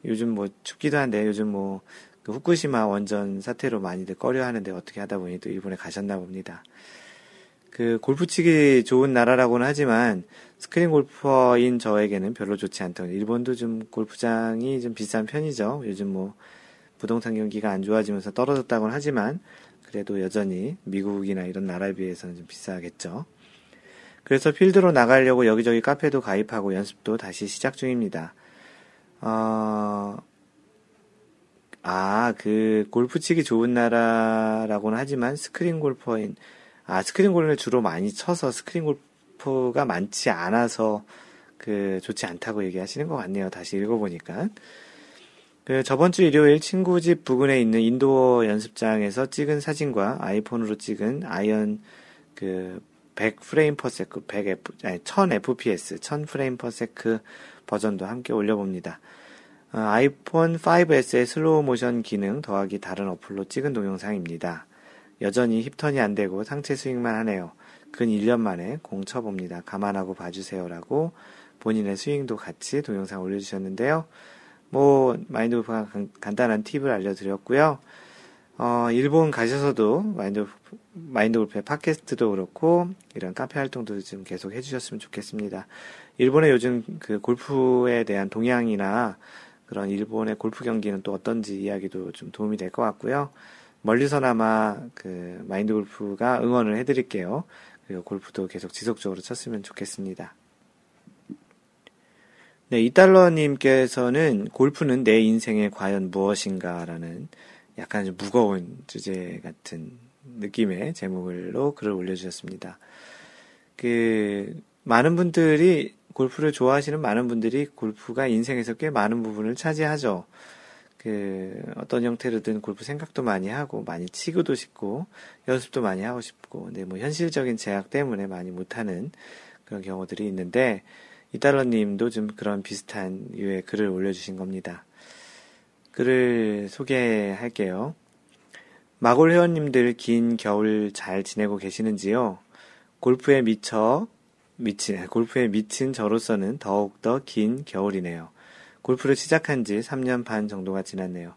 요즘 뭐 춥기도 한데 요즘 뭐 그 후쿠시마 원전 사태로 많이들 꺼려 하는데 어떻게 하다 보니 또 일본에 가셨나 봅니다. 그 골프 치기 좋은 나라라고는 하지만 스크린 골퍼인 저에게는 별로 좋지 않던 일본도 좀 골프장이 좀 비싼 편이죠. 요즘 뭐 부동산 경기가 안 좋아지면서 떨어졌다고는 하지만 그래도 여전히 미국이나 이런 나라에 비해서는 좀 비싸겠죠. 그래서 필드로 나가려고 여기저기 카페도 가입하고 연습도 다시 시작 중입니다. 어, 아, 그, 골프 치기 좋은 나라라고는 하지만 스크린 골퍼인, 아, 스크린 골프를 주로 많이 쳐서 스크린 골프가 많지 않아서 그, 좋지 않다고 얘기하시는 것 같네요. 다시 읽어보니까. 그, 저번 주 일요일 친구 집 부근에 있는 인도어 연습장에서 찍은 사진과 아이폰으로 찍은 아이언 그, 100 frame per sec, 100 F, 아니, 1000 FPS, 1000 frame per sec 버전도 함께 올려봅니다. 어, 아이폰 5S의 슬로우 모션 기능 더하기 다른 어플로 찍은 동영상입니다. 여전히 hip turn이 안 되고 상체 스윙만 하네요. 근 1년 만에 공 쳐봅니다. 감안하고 봐주세요라고 본인의 스윙도 같이 동영상 올려주셨는데요. 뭐, 마인드 골프가 간단한 팁을 알려드렸고요. 어, 일본 가셔서도 마인드, 마인드 골프의 팟캐스트도 그렇고, 이런 카페 활동도 좀 계속 해주셨으면 좋겠습니다. 일본의 요즘 그 골프에 대한 동향이나 그런 일본의 골프 경기는 또 어떤지 이야기도 좀 도움이 될 것 같고요. 멀리서나마 그 마인드 골프가 응원을 해드릴게요. 그리고 골프도 계속 지속적으로 쳤으면 좋겠습니다. 네, 이달러님께서는 골프는 내 인생에 과연 무엇인가라는 약간 좀 무거운 주제 같은 느낌의 제목으로 글을 올려주셨습니다. 그, 많은 분들이, 골프를 좋아하시는 많은 분들이 골프가 인생에서 꽤 많은 부분을 차지하죠. 그, 어떤 형태로든 골프 생각도 많이 하고, 많이 치고도 싶고, 연습도 많이 하고 싶고, 근데 뭐 현실적인 제약 때문에 많이 못하는 그런 경우들이 있는데, 이달러 님도 좀 그런 비슷한 유의 글을 올려주신 겁니다. 글을 소개할게요. 마골 회원님들 긴 겨울 잘 지내고 계시는지요? 골프에 미쳐, 미친, 골프에 미친 저로서는 더욱더 긴 겨울이네요. 골프를 시작한 지 3년 반 정도가 지났네요.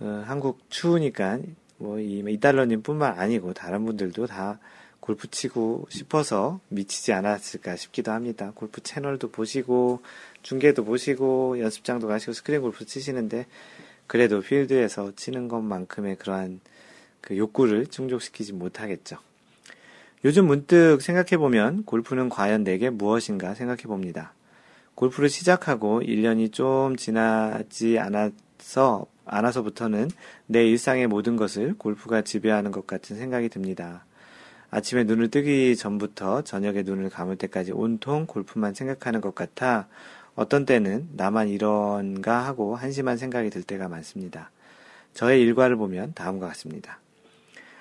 어, 한국 추우니까, 뭐, 이, 이달러님 뿐만 아니고, 다른 분들도 다 골프 치고 싶어서 미치지 않았을까 싶기도 합니다. 골프 채널도 보시고, 중계도 보시고, 연습장도 가시고, 스크린 골프 치시는데, 그래도 필드에서 치는 것만큼의 그러한 그 욕구를 충족시키지 못하겠죠. 요즘 문득 생각해보면 골프는 과연 내게 무엇인가 생각해봅니다. 골프를 시작하고 1년이 좀 지나지 않아서, 않아서부터는 내 일상의 모든 것을 골프가 지배하는 것 같은 생각이 듭니다. 아침에 눈을 뜨기 전부터 저녁에 눈을 감을 때까지 온통 골프만 생각하는 것 같아 어떤 때는 나만 이런가 하고 한심한 생각이 들 때가 많습니다. 저의 일과를 보면 다음과 같습니다.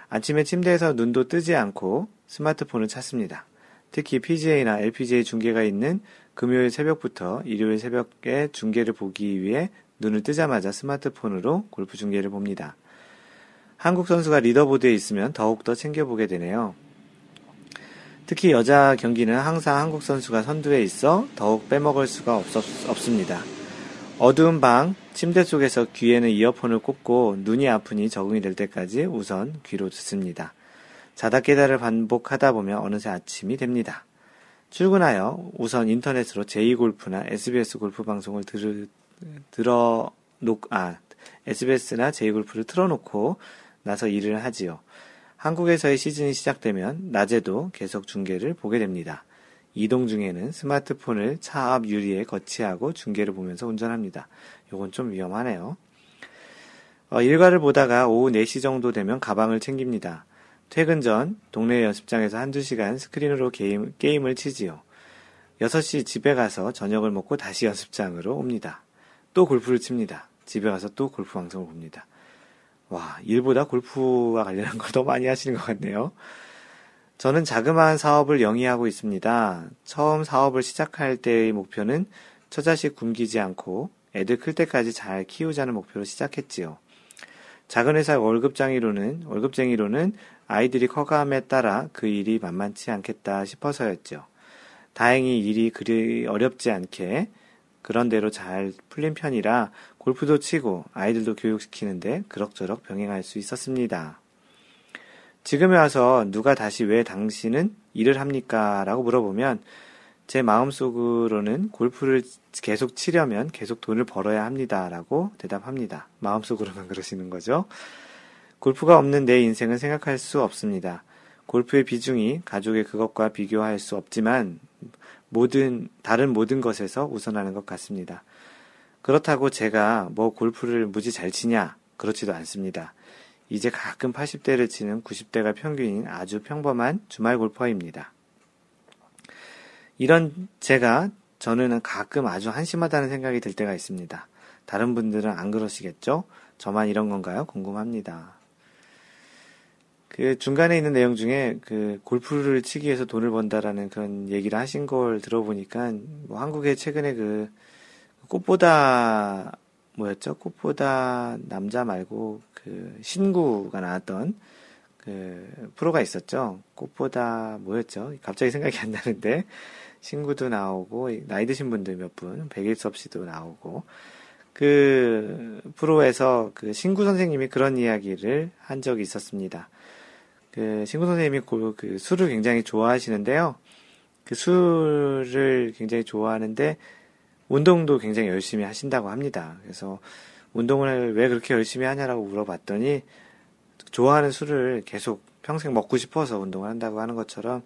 아침에 침대에서 눈도 뜨지 않고 스마트폰을 찾습니다. 특히 PGA나 LPGA 중계가 있는 금요일 새벽부터 일요일 새벽에 중계를 보기 위해 눈을 뜨자마자 스마트폰으로 골프 중계를 봅니다. 한국 선수가 리더보드에 있으면 더욱더 챙겨보게 되네요. 특히 여자 경기는 항상 한국 선수가 선두에 있어 더욱 빼먹을 수가 없, 없습니다. 어두운 방, 침대 속에서 귀에는 이어폰을 꽂고 눈이 아프니 적응이 될 때까지 우선 귀로 듣습니다. 자다 깨달을 반복하다 보면 어느새 아침이 됩니다. 출근하여 우선 인터넷으로 제2골프나 SBS 골프 방송을 들, 들어 놓, 아, SBS나 제2골프를 틀어놓고 나서 일을 하지요. 한국에서의 시즌이 시작되면 낮에도 계속 중계를 보게 됩니다. 이동 중에는 스마트폰을 차 앞 유리에 거치하고 중계를 보면서 운전합니다. 요건 좀 위험하네요. 어, 일과를 보다가 오후 4시 정도 되면 가방을 챙깁니다. 퇴근 전 동네 연습장에서 한두 시간 스크린으로 게임, 게임을 치지요. 6시 집에 가서 저녁을 먹고 다시 연습장으로 옵니다. 또 골프를 칩니다. 집에 가서 또 골프 방송을 봅니다. 와, 일보다 골프와 관련한 걸 더 많이 하시는 것 같네요. 저는 자그마한 사업을 영위하고 있습니다. 처음 사업을 시작할 때의 목표는 처자식 굶기지 않고 애들 클 때까지 잘 키우자는 목표로 시작했지요. 작은 회사 월급쟁이로는, 월급쟁이로는 아이들이 커감에 따라 그 일이 만만치 않겠다 싶어서였죠. 다행히 일이 그리 어렵지 않게 그런 대로 잘 풀린 편이라 골프도 치고 아이들도 교육시키는데 그럭저럭 병행할 수 있었습니다. 지금에 와서 누가 다시 왜 당신은 일을 합니까? 라고 물어보면 제 마음속으로는 골프를 계속 치려면 계속 돈을 벌어야 합니다. 라고 대답합니다. 마음속으로만 그러시는 거죠. 골프가 없는 내 인생은 생각할 수 없습니다. 골프의 비중이 가족의 그것과 비교할 수 없지만 모든, 다른 모든 것에서 우선하는 것 같습니다. 그렇다고 제가 뭐 골프를 무지 잘 치냐? 그렇지도 않습니다. 이제 가끔 80대를 치는 90대가 평균인 아주 평범한 주말 골퍼입니다. 이런 제가 저는 가끔 아주 한심하다는 생각이 들 때가 있습니다. 다른 분들은 안 그러시겠죠? 저만 이런 건가요? 궁금합니다. 그 중간에 있는 내용 중에 그 골프를 치기 위해서 돈을 번다라는 그런 얘기를 하신 걸 들어보니까 뭐 한국에 최근에 그 꽃보다 뭐였죠? 꽃보다 남자 말고 그 신구가 나왔던 그 프로가 있었죠. 꽃보다 뭐였죠? 갑자기 생각이 안 나는데 신구도 나오고 나이 드신 분들 몇 분, 백일섭 씨도 나오고 그 프로에서 그 신구 선생님이 그런 이야기를 한 적이 있었습니다. 그 신구 선생님이 그, 그 술을 굉장히 좋아하시는데요. 그 술을 굉장히 좋아하는데 운동도 굉장히 열심히 하신다고 합니다. 그래서 운동을 왜 그렇게 열심히 하냐라고 물어봤더니 좋아하는 술을 계속 평생 먹고 싶어서 운동을 한다고 하는 것처럼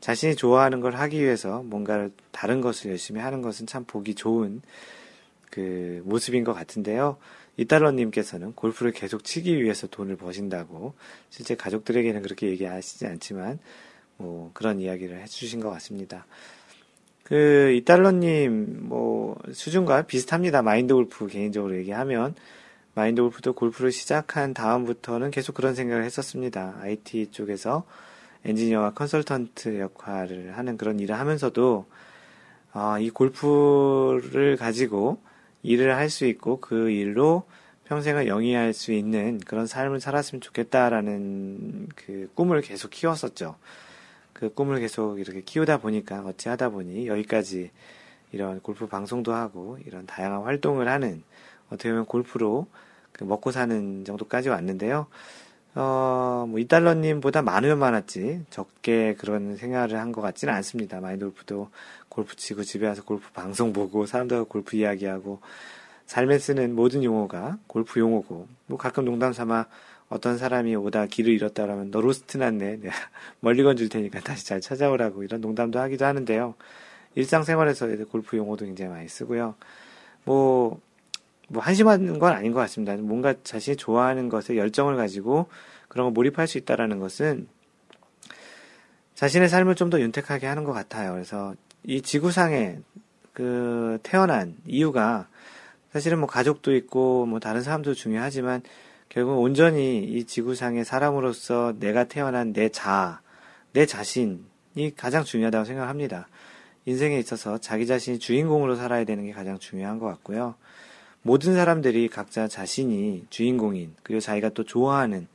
자신이 좋아하는 걸 하기 위해서 뭔가를 다른 것을 열심히 하는 것은 참 보기 좋은 그 모습인 것 같은데요. 이달러님께서는 골프를 계속 치기 위해서 돈을 버신다고 실제 가족들에게는 그렇게 얘기하시지 않지만 뭐 그런 이야기를 해주신 것 같습니다. 그 이달러님 뭐 수준과 비슷합니다. 마인드 골프 개인적으로 얘기하면 마인드 골프도 골프를 시작한 다음부터는 계속 그런 생각을 했었습니다. IT 쪽에서 엔지니어와 컨설턴트 역할을 하는 그런 일을 하면서도 아, 이 골프를 가지고 일을 할 수 있고 그 일로 평생을 영위할 수 있는 그런 삶을 살았으면 좋겠다라는 그 꿈을 계속 키웠었죠. 그 꿈을 계속 이렇게 키우다 보니까 어찌 하다 보니 여기까지 이런 골프 방송도 하고 이런 다양한 활동을 하는 어떻게 보면 골프로 그 먹고 사는 정도까지 왔는데요. 어, 뭐, 이달러님보다 많으면 많았지, 적게 그런 생활을 한 것 같지는 않습니다. 마인드 골프도 골프 치고 집에 와서 골프 방송 보고 사람들과 골프 이야기하고 삶에 쓰는 모든 용어가 골프 용어고, 뭐 가끔 농담 삼아 어떤 사람이 오다 길을 잃었다 그러면 너 lost 났네. 내가 멀리건 줄 테니까 다시 잘 찾아오라고 이런 농담도 하기도 하는데요. 일상생활에서 골프 용어도 굉장히 많이 쓰고요. 뭐, 뭐 한심한 건 아닌 것 같습니다. 뭔가 자신이 좋아하는 것에 열정을 가지고 그런 걸 몰입할 수 있다라는 것은 자신의 삶을 좀 더 윤택하게 하는 것 같아요. 그래서 이 지구상에 그 태어난 이유가 사실은 뭐 가족도 있고 뭐 다른 사람도 중요하지만 결국 온전히 이 지구상의 사람으로서 내가 태어난 내 자, 내 자신이 가장 중요하다고 생각합니다. 인생에 있어서 자기 자신이 주인공으로 살아야 되는 게 가장 중요한 것 같고요. 모든 사람들이 각자 자신이 주인공인, 그리고 자기가 또 좋아하는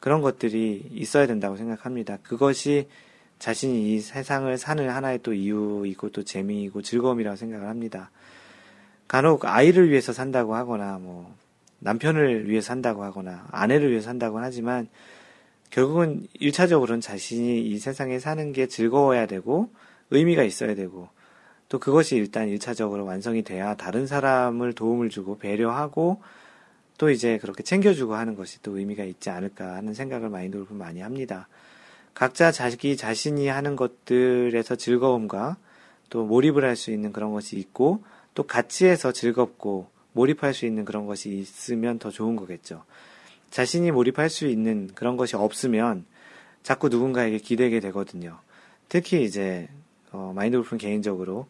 그런 것들이 있어야 된다고 생각합니다. 그것이 자신이 이 세상을 사는 하나의 또 이유이고 또 재미이고 즐거움이라고 생각을 합니다. 간혹 아이를 위해서 산다고 하거나 뭐 남편을 위해서 산다고 하거나 아내를 위해서 산다고 하지만 결국은 일차적으로는 자신이 이 세상에 사는 게 즐거워야 되고 의미가 있어야 되고 또 그것이 일단 일차적으로 완성이 돼야 다른 사람을 도움을 주고 배려하고 또 이제 그렇게 챙겨주고 하는 것이 또 의미가 있지 않을까 하는 생각을 마인드 골프 많이 합니다. 각자 자기 자신이 하는 것들에서 즐거움과 또 몰입을 할 수 있는 그런 것이 있고 또 같이 해서 즐겁고 몰입할 수 있는 그런 것이 있으면 더 좋은 거겠죠. 자신이 몰입할 수 있는 그런 것이 없으면 자꾸 누군가에게 기대게 되거든요. 특히 이제 어, 마인드 골프는 개인적으로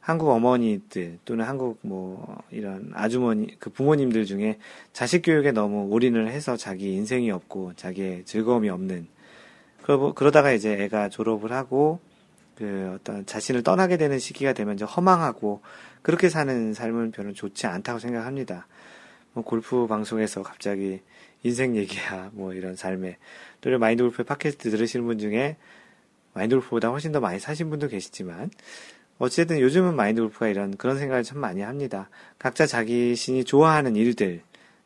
한국 어머니들 또는 한국 뭐 이런 아주머니 그 부모님들 중에 자식 교육에 너무 올인을 해서 자기 인생이 없고 자기의 즐거움이 없는 그러, 그러다가 이제 애가 졸업을 하고 그 어떤 자신을 떠나게 되는 시기가 되면 이제 허망하고 그렇게 사는 삶은 별로 좋지 않다고 생각합니다. 뭐 골프 방송에서 갑자기 인생 얘기야 뭐 이런 삶에 또 마인드 골프 팟캐스트 들으시는 분 중에 마인드 골프보다 훨씬 더 많이 사신 분도 계시지만 어쨌든 요즘은 마인드 골프가 이런 그런 생각을 참 많이 합니다. 각자 자기 신이 좋아하는 일들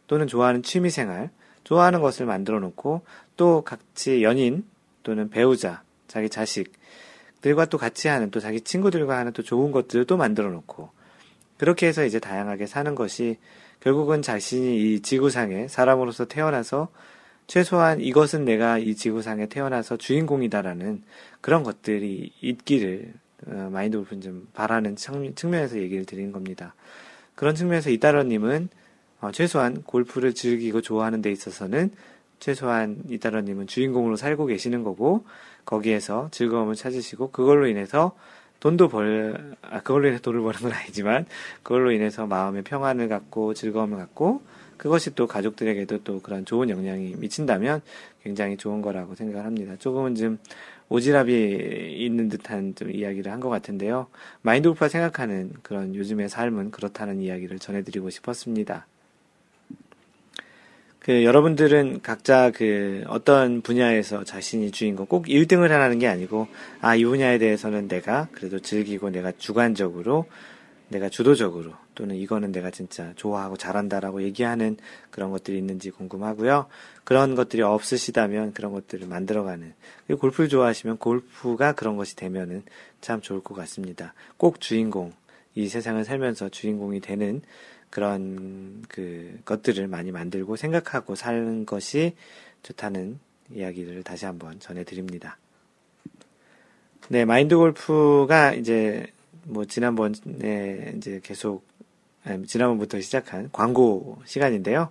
또는 좋아하는 취미 생활, 좋아하는 것을 만들어 놓고 또 같이 연인 또는 배우자, 자기 자식들과 또 같이 하는 또 자기 친구들과 하는 또 좋은 것들을 또 만들어 놓고 그렇게 해서 이제 다양하게 사는 것이 결국은 자신이 이 지구상에 사람으로서 태어나서 최소한 이것은 내가 이 지구상에 태어나서 주인공이다라는 그런 것들이 있기를 어, 마인드 골프는 좀 바라는 측면에서 얘기를 드리는 겁니다. 그런 측면에서 이따러님은 어, 최소한 골프를 즐기고 좋아하는 데 있어서는 최소한 이따러님은 주인공으로 살고 계시는 거고 거기에서 즐거움을 찾으시고 그걸로 인해서 돈도 벌, 아, 그걸로 인해서 돈을 버는 건 아니지만 그걸로 인해서 마음의 평안을 갖고 즐거움을 갖고 그것이 또 가족들에게도 또 그런 좋은 영향이 미친다면 굉장히 좋은 거라고 생각을 합니다. 조금은 좀 오지랖이 있는 듯한 좀 이야기를 한 것 같은데요. 마인드 골프가 생각하는 그런 요즘의 삶은 그렇다는 이야기를 전해드리고 싶었습니다. 그 여러분들은 각자 그 어떤 분야에서 자신이 주인공 꼭 1등을 하라는 게 아니고 아 이 분야에 대해서는 내가 그래도 즐기고 내가 주관적으로 내가 주도적으로 또는 이거는 내가 진짜 좋아하고 잘한다라고 얘기하는 그런 것들이 있는지 궁금하고요. 그런 것들이 없으시다면 그런 것들을 만들어가는 골프를 좋아하시면 골프가 그런 것이 되면은 참 좋을 것 같습니다. 꼭 주인공 이 세상을 살면서 주인공이 되는 그런 그 것들을 많이 만들고 생각하고 사는 것이 좋다는 이야기를 다시 한번 전해드립니다. 네, 마인드 골프가 이제 뭐 지난번에 이제 계속 지난번부터 시작한 광고 시간인데요.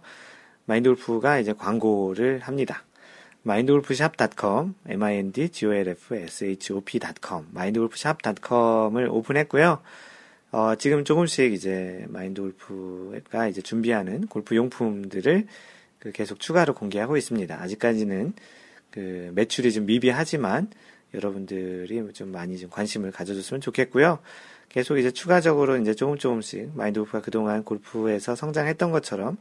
마인드 골프가 이제 광고를 합니다. mindgolfshop.com, mindgolfshop.com, mindgolfshop.com을 오픈했고요. 어, 지금 조금씩 이제 마인드 골프가 이제 준비하는 골프 용품들을 그 계속 추가로 공개하고 있습니다. 아직까지는 그 매출이 좀 미비하지만 여러분들이 좀 많이 좀 관심을 가져줬으면 좋겠고요. 계속 이제 추가적으로 이제 조금 조금씩 마인드 골프가 그동안 골프에서 성장했던 것처럼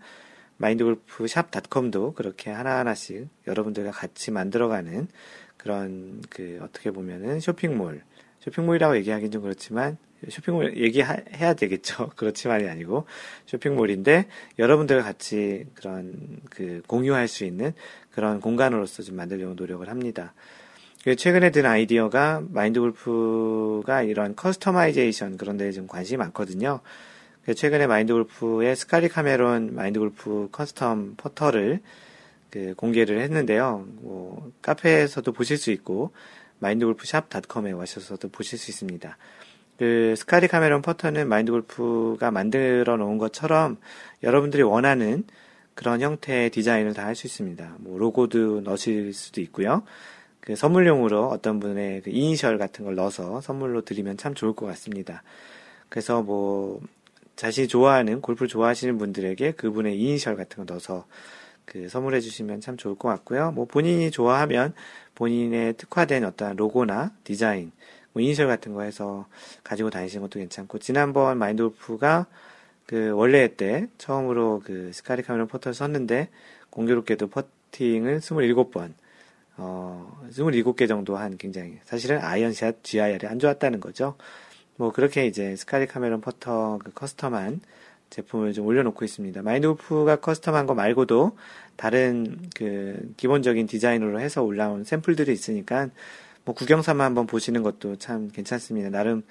마인드 골프 샵닷컴도 그렇게 하나하나씩 여러분들과 같이 만들어가는 그런 그 어떻게 보면은 쇼핑몰 쇼핑몰이라고 얘기하기는 좀 그렇지만 쇼핑몰 얘기해야 되겠죠. 그렇지만이 아니고 쇼핑몰인데 여러분들과 같이 그런 그 공유할 수 있는 그런 공간으로서 좀 만들려고 노력을 합니다. 그 최근에 든 아이디어가 마인드 골프가 이런 customization 그런 데에 좀 관심이 많거든요. 그 최근에 마인드 골프의 Scotty Cameron 마인드 골프 custom 퍼터를 그 공개를 했는데요. 뭐 카페에서도 보실 수 있고 마인드 골프 샵닷컴에 오셔서도 보실 수 있습니다. 그 Scotty Cameron 퍼터는 마인드 골프가 만들어 놓은 것처럼 여러분들이 원하는 그런 형태의 디자인을 다 할 수 있습니다. 뭐 로고도 넣으실 수도 있고요. 그 선물용으로 어떤 분의 그 이니셜 같은 걸 넣어서 선물로 드리면 참 좋을 것 같습니다. 그래서 뭐 자신이 좋아하는 골프를 좋아하시는 분들에게 그분의 이니셜 같은 거 넣어서 그 선물해 주시면 참 좋을 것 같고요. 뭐 본인이 좋아하면 본인의 특화된 어떤 로고나 디자인, 뭐 이니셜 같은 거 해서 가지고 다니시는 것도 괜찮고 지난번 마인드 골프가 그 원래 때 처음으로 그 Scotty Cameron 퍼터 썼는데 공교롭게도 퍼팅을 27번 어, 27개 정도 한 굉장히, 사실은 아이언샷 GIR이 안 좋았다는 거죠. 뭐, 그렇게 이제 Scotty Cameron 퍼터 그 custom한 제품을 좀 올려놓고 있습니다. 마인드골프가 custom한 거 말고도 다른 그 기본적인 디자인으로 해서 올라온 샘플들이 있으니까 뭐 구경 삼아 한번 보시는 것도 참 괜찮습니다. 나름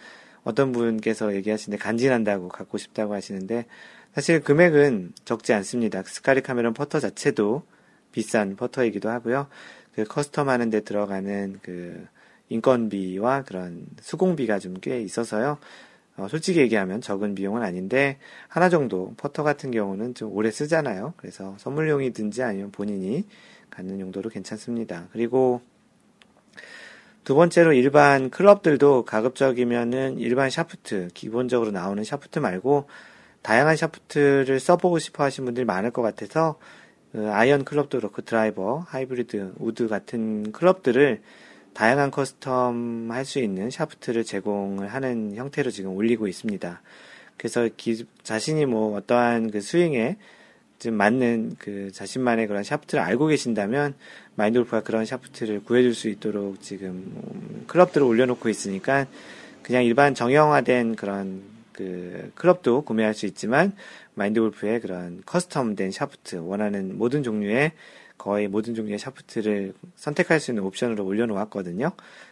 어떤 분께서 얘기하시는데 간지난다고 갖고 싶다고 하시는데 사실 금액은 적지 않습니다. Scotty Cameron 퍼터 자체도 비싼 퍼터이기도 하고요. 그 custom 하는데 들어가는 그 인건비와 그런 수공비가 좀 꽤 있어서요. 어, 솔직히 얘기하면 적은 비용은 아닌데 하나 정도 퍼터 같은 경우는 좀 오래 쓰잖아요. 그래서 선물용이든지 아니면 본인이 갖는 용도로 괜찮습니다. 그리고 두 번째로 일반 클럽들도 가급적이면은 일반 샤프트, 기본적으로 나오는 샤프트 말고 다양한 샤프트를 써보고 싶어 하신 분들이 많을 것 같아서 그 아이언 클럽도 그렇고 드라이버, 하이브리드, 우드 같은 클럽들을 다양한 custom 할 수 있는 샤프트를 제공을 하는 형태로 지금 올리고 있습니다. 그래서 기, 자신이 뭐 어떠한 그 스윙에 좀 맞는 그 자신만의 그런 샤프트를 알고 계신다면 마인드골프가 그런 샤프트를 구해줄 수 있도록 지금 클럽들을 올려놓고 있으니까 그냥 일반 정형화된 그런 그 클럽도 구매할 수 있지만 마인드골프의 그런 custom된 샤프트 원하는 모든 종류의 거의 모든 종류의 샤프트를 선택할 수 있는 옵션으로 올려놓았거든요.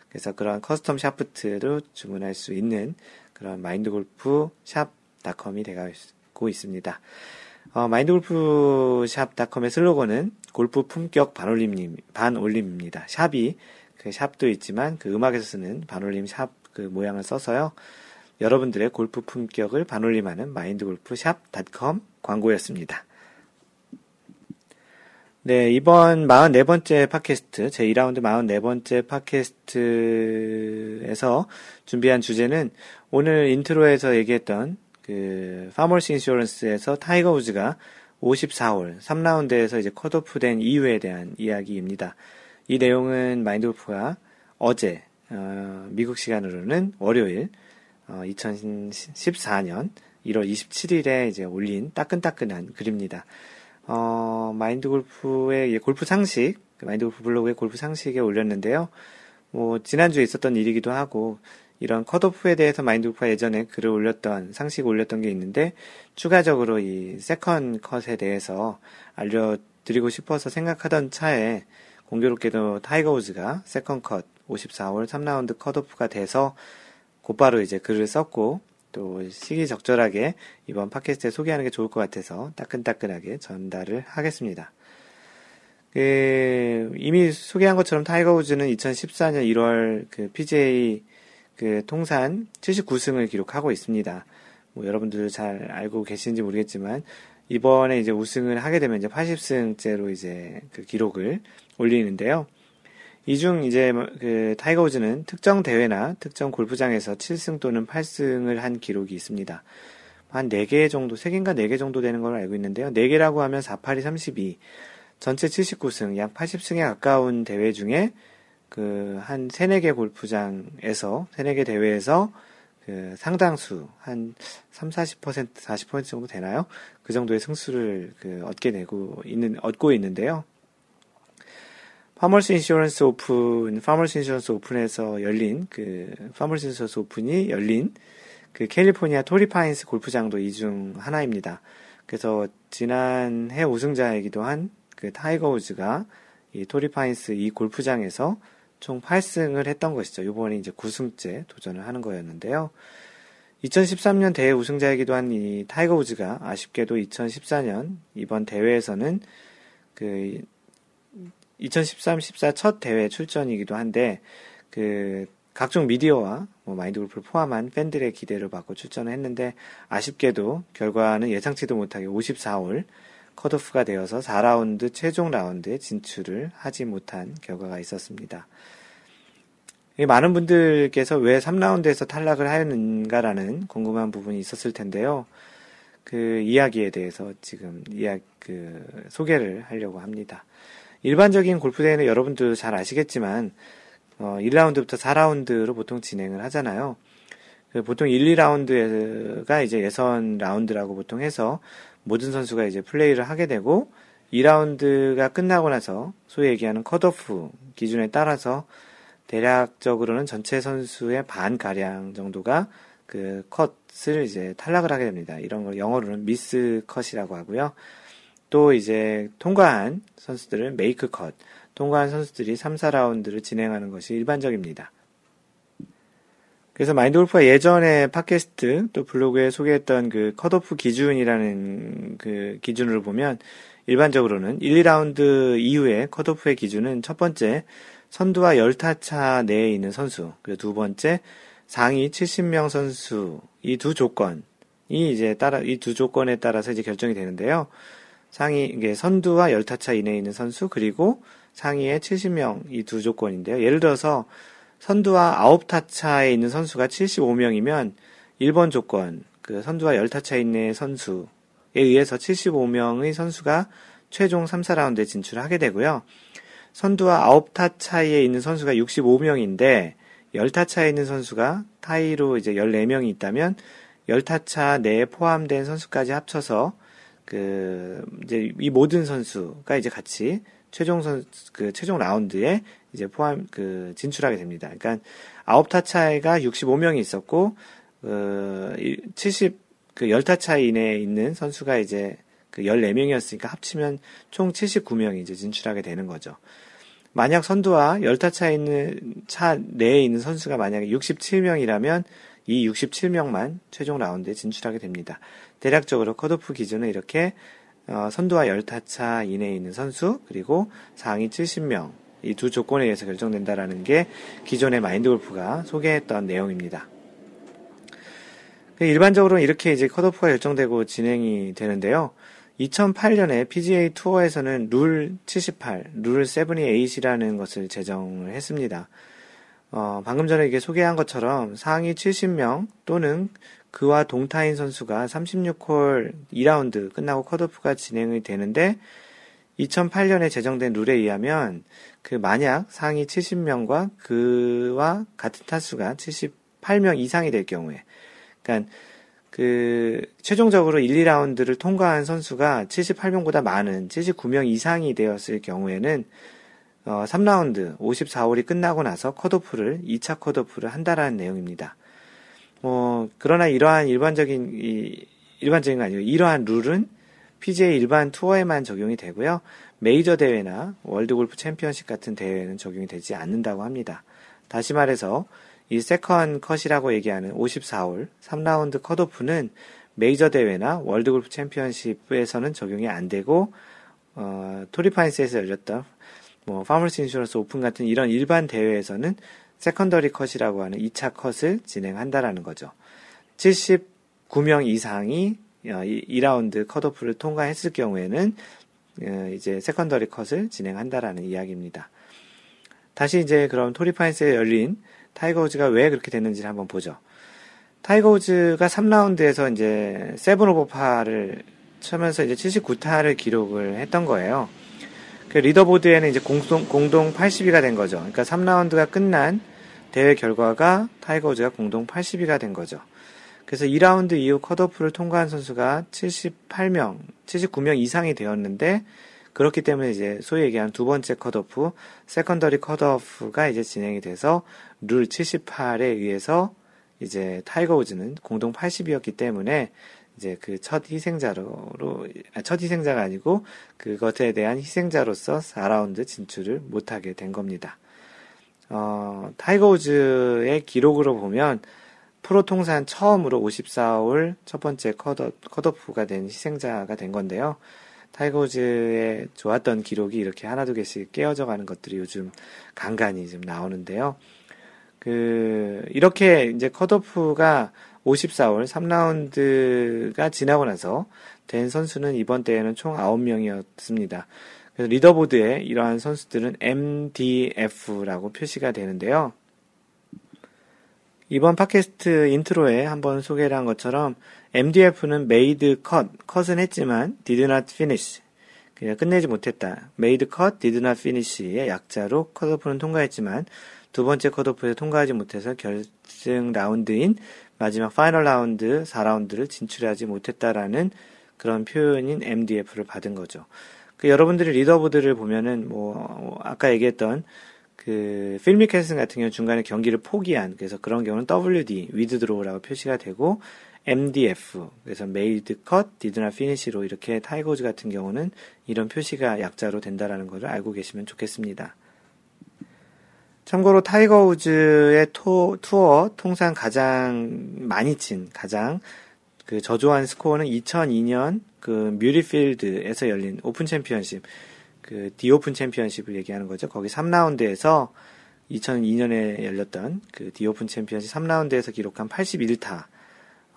그래서 그런 custom 샤프트로 주문할 수 있는 그런 마인드골프 샵 닷컴이 되고 있습니다. 어, 마인드골프 샵닷컴의 슬로건은 골프 품격 반올림 반올림입니다. 샵이 그 샵도 있지만 그 음악에서 쓰는 반올림 샵 그 모양을 써서요. 여러분들의 골프 품격을 반올림하는 마인드골프 샵닷컴 광고였습니다. 네, 이번 44번째 팟캐스트, 제 2라운드 44번째 팟캐스트에서 준비한 주제는 오늘 인트로에서 얘기했던 그 Farmers Insurance에서 타이거 우즈가 54홀 3라운드에서 이제 컷오프 된 이유에 대한 이야기입니다. 이 내용은 마인드골프가 어제 어, 미국 시간으로는 월요일 어, 2014년 1월 27일에 이제 올린 따끈따끈한 글입니다. 어, 마인드 골프의 골프 상식, 그 마인드 골프 블로그의 골프 상식에 올렸는데요. 뭐, 지난주에 있었던 일이기도 하고, 이런 컷오프에 대해서 마인드 골프가 예전에 글을 올렸던, 상식 올렸던 게 있는데, 추가적으로 이 second cut에 대해서 알려드리고 싶어서 생각하던 차에, 공교롭게도 타이거 우즈가 second cut 54홀 3라운드 컷오프가 돼서 곧바로 이제 글을 썼고, 또 시기적절하게 이번 팟캐스트에 소개하는 게 좋을 것 같아서 따끈따끈하게 전달을 하겠습니다. 그 이미 소개한 것처럼 타이거 우즈는 2014년 1월 그 PGA 그 통산 79승을 기록하고 있습니다. 뭐 여러분들 잘 알고 계시는지 모르겠지만 이번에 이제 우승을 하게 되면 이제 80승째로 이제 그 기록을 올리는데요. 이 중 이제 뭐그 타이거 우즈는 특정 대회나 특정 골프장에서 7승 또는 8승을 한 기록이 있습니다. 한 4개 정도, 3개인가 4개 정도 되는 걸로 알고 있는데요. 4개라고 하면 4, 8 이 32, 전체 79승, 약 80승에 가까운 대회 중에 그한 3, 4개 골프장에서, 3, 4개 대회에서 그 상당수, 한 3, 40%, 40% 정도 되나요? 그 정도의 승수를 그 얻게 되고 있는, 얻고 있는데요. Farmers Insurance Open, Farmers Insurance Open에서 열린 그 Farmers Insurance Open이 열린 그 캘리포니아 토리파인스 골프장도 이 중 하나입니다. 그래서 지난 해 우승자이기도 한 그 타이거 우즈가 이 토리파인스 이 골프장에서 총 8승을 했던 것이죠. 이번에 이제 9승째 도전을 하는 거였는데요. 2013년 대회 우승자이기도 한 이 타이거 우즈가 아쉽게도 2014년 이번 대회에서는 그 2013-14 첫 대회 출전이기도 한데 그 각종 미디어와 뭐 마인드 골프를 포함한 팬들의 기대를 받고 출전을 했는데 아쉽게도 결과는 예상치도 못하게 54홀 컷오프가 되어서 4라운드 최종 라운드에 진출을 하지 못한 결과가 있었습니다. 많은 분들께서 왜 3라운드에서 탈락을 하였는가라는 궁금한 부분이 있었을 텐데요. 그 이야기에 대해서 지금 이야 그 소개를 하려고 합니다. 일반적인 골프 대회는 여러분들도 잘 아시겠지만 어, 1라운드부터 4라운드로 보통 진행을 하잖아요. 그 보통 1, 2라운드가 이제 예선 라운드라고 보통 해서 모든 선수가 이제 플레이를 하게 되고 2라운드가 끝나고 나서 소위 얘기하는 컷오프 기준에 따라서 대략적으로는 전체 선수의 반 가량 정도가 그 컷을 이제 탈락을 하게 됩니다. 이런 걸 영어로는 미스 컷이라고 하고요. 또 이제 통과한 선수들은 메이크 컷, 통과한 선수들이 3, 4라운드를 진행하는 것이 일반적입니다. 그래서 마인드 골프가 예전에 팟캐스트 또 블로그에 소개했던 그 컷오프 기준이라는 그 기준을 보면 일반적으로는 1, 2라운드 이후에 컷오프의 기준은 첫 번째 선두와 열타차 내에 있는 선수, 그리고 두 번째 상위 70명 선수 이 두 조건이 이제 따라 이 두 조건에 따라서 이제 결정이 되는데요. 상위 이게 선두와 열타차 이내에 있는 선수 그리고 상위에 70명 이 두 조건인데요. 예를 들어서 선두와 아홉 타차에 있는 선수가 75명이면 1번 조건 그 선두와 열 타차 이내의 선수에 의해서 75명의 선수가 최종 3, 4라운드에 진출하게 되고요. 선두와 아홉 타 차이에 있는 선수가 65명인데 10타 차에 있는 선수가 타이로 이제 14명이 있다면 10타 차 내에 포함된 선수까지 합쳐서 그 이제 이 모든 선수가 이제 같이 최종 선그 최종 라운드에 이제 포함 그 진출하게 됩니다. 그러니까 아홉 타 차이가 65명이 있었고 그70 그 10타 차이 이내에 있는 선수가 이제 그 14명이었으니까 합치면 총 79명이 이제 진출하게 되는 거죠. 만약 선두와 열타차에 있는 차 내에 있는 선수가 만약에 67명이라면 이 67명만 최종 라운드에 진출하게 됩니다. 대략적으로 컷오프 기준은 이렇게 어, 선두와 열타차 이내에 있는 선수 그리고 상위 70명 이 두 조건에 의해서 결정된다라는 게 기존의 마인드 골프가 소개했던 내용입니다. 일반적으로 이렇게 이제 컷오프가 결정되고 진행이 되는데요. 2008년에 PGA 투어에서는 룰 78, 룰 78이라는 것을 제정을 했습니다. 어, 방금 전에 이게 소개한 것처럼 상위 70명 또는 그와 동타인 선수가 36홀 2라운드 끝나고 컷오프가 진행이 되는데 2008년에 제정된 룰에 의하면 그 만약 상위 70명과 그와 같은 타수가 78명 이상이 될 경우에 그러니까 그 최종적으로 1, 2라운드를 통과한 선수가 78명보다 많은 79명 이상이 되었을 경우에는 어, 3라운드 54홀이 끝나고 나서 컷오프를 2차 컷오프를 한다라는 내용입니다. 어, 그러나 이러한 일반적인 이, 일반적인 거 아니고 이러한 룰은 PGA 일반 투어에만 적용이 되고요. 메이저 대회나 World Golf Championship 같은 대회는 적용이 되지 않는다고 합니다. 다시 말해서 이 second cut이라고 얘기하는 54홀 3라운드 컷오프는 메이저 대회나 World Golf Championship에서는 적용이 안 되고 어, 토리파인스에서 열렸던 뭐 Farmers Insurance Open 같은 이런 일반 대회에서는 secondary cut이라고 하는 2차 컷을 진행한다라는 거죠. 79명 이상이 2라운드 어, 컷오프를 통과했을 경우에는 어, 이제 secondary cut을 진행한다라는 이야기입니다. 다시 이제 그럼 토리파인스에 열린 타이거 우즈가 왜 그렇게 됐는지를 한번 보죠. 타이거 우즈가 3라운드에서 이제 seven over par를 쳐면서 이제 79타를 기록을 했던 거예요. 그 leaderboard에는 이제 공동, 공동 80위가 된 거죠. 그러니까 3라운드가 끝난 대회 결과가 타이거 우즈가 공동 80위가 된 거죠. 그래서 2라운드 이후 컷오프를 통과한 선수가 78명, 79명 이상이 되었는데 그렇기 때문에 이제 소위 얘기하는 두 번째 컷오프, secondary 컷오프가 이제 진행이 돼서 룰 78에 의해서 이제 타이거 우즈는 공동 80이었기 때문에 이제 그 첫 희생자로, 아, 첫 희생자가 아니고 그것에 대한 희생자로서 4라운드 진출을 못하게 된 겁니다. 어, 타이거 우즈의 기록으로 보면 프로 통산 처음으로 54홀 첫 번째 컷오, 컷오프가 된 희생자가 된 건데요. 타이거즈의 좋았던 기록이 이렇게 하나 두 개씩 깨어져 가는 것들이 요즘 간간히 좀 나오는데요. 그 이렇게 이제 컷오프가 54홀 3라운드가 지나고 나서 된 선수는 이번 대회는 총 9명이었습니다. 그래서 leaderboard에 이러한 선수들은 MDF라고 표시가 되는데요. 이번 팟캐스트 인트로에 한번 소개를 한 것처럼 MDF는 made cut, cut은 했지만 did not finish. 그냥 끝내지 못했다. made cut, did not finish의 약자로 컷오프는 통과했지만 두 번째 컷오프에 통과하지 못해서 결승 라운드인 마지막 final 라운드 4라운드를 진출하지 못했다라는 그런 표현인 MDF를 받은 거죠. 그 여러분들이 리더보드를 보면은 뭐 아까 얘기했던 그 필 미켈슨 같은 경우 중간에 경기를 포기한 그래서 그런 경우는 WD withdraw라고 표시가 되고 MDF 그래서 cut, did not finish로 이렇게 타이거즈 같은 경우는 이런 표시가 약자로 된다라는 것을 알고 계시면 좋겠습니다. 참고로 타이거 우즈의 토, 투어 통상 가장 많이 친 가장 그 저조한 스코어는 2002년 그 뮤리필드에서 열린 Open Championship 그 The Open Championship을 얘기하는 거죠. 거기 3라운드에서 2002년에 열렸던 그 The Open Championship 3라운드에서 기록한 81타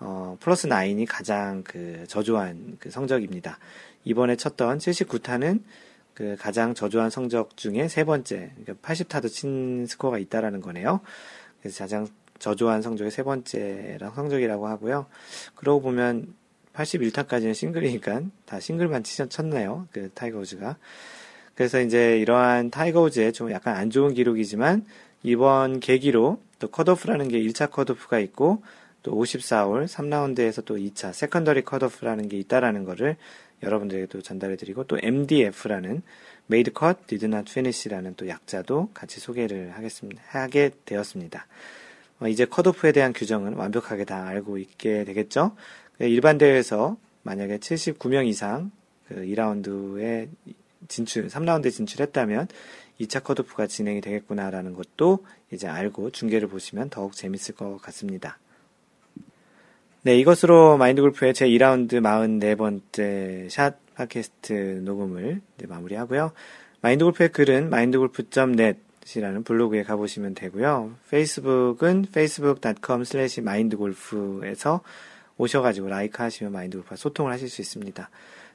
어, 플러스 9이 가장 그 저조한 그 성적입니다. 이번에 쳤던 79타는 그 가장 저조한 성적 중에 세 번째, 그러니까 80타도 친 스코어가 있다라는 거네요. 그래서 가장 저조한 성적의 세 번째랑 성적이라고 하고요. 그러고 보면 81타까지는 싱글이니까 다 싱글만 쳤네요. 그 타이거 우즈가. 그래서 이제 이러한 타이거 우즈의 좀 약간 안 좋은 기록이지만 이번 계기로 또 컷오프라는 게 1차 컷오프가 있고 또 54홀 3라운드에서 또 2차 secondary 컷오프라는 게 있다라는 거를 여러분들에게도 전달해 드리고 또 MDF라는 Made Cut Did Not Finish라는 또 약자도 같이 소개를 하겠습니다. 하게 되었습니다. 어, 이제 컷오프에 대한 규정은 완벽하게 다 알고 있게 되겠죠. 그 일반 대회에서 만약에 79명 이상 그 2라운드에 진출, 3라운드에 진출했다면 2차 컷오프가 진행이 되겠구나라는 것도 이제 알고 중계를 보시면 더욱 재밌을 것 같습니다. 네, 이것으로 마인드 골프의 제 2라운드 44번째 샷 팟캐스트 녹음을 마무리하고요. 마인드 골프의 글은 mindgolf.net 이라는 블로그에 가보시면 되고요. 페이스북은 facebook.com slash mindgolf에서 오셔가지고 라이크 하시면 마인드골프와 소통을 하실 수 있습니다.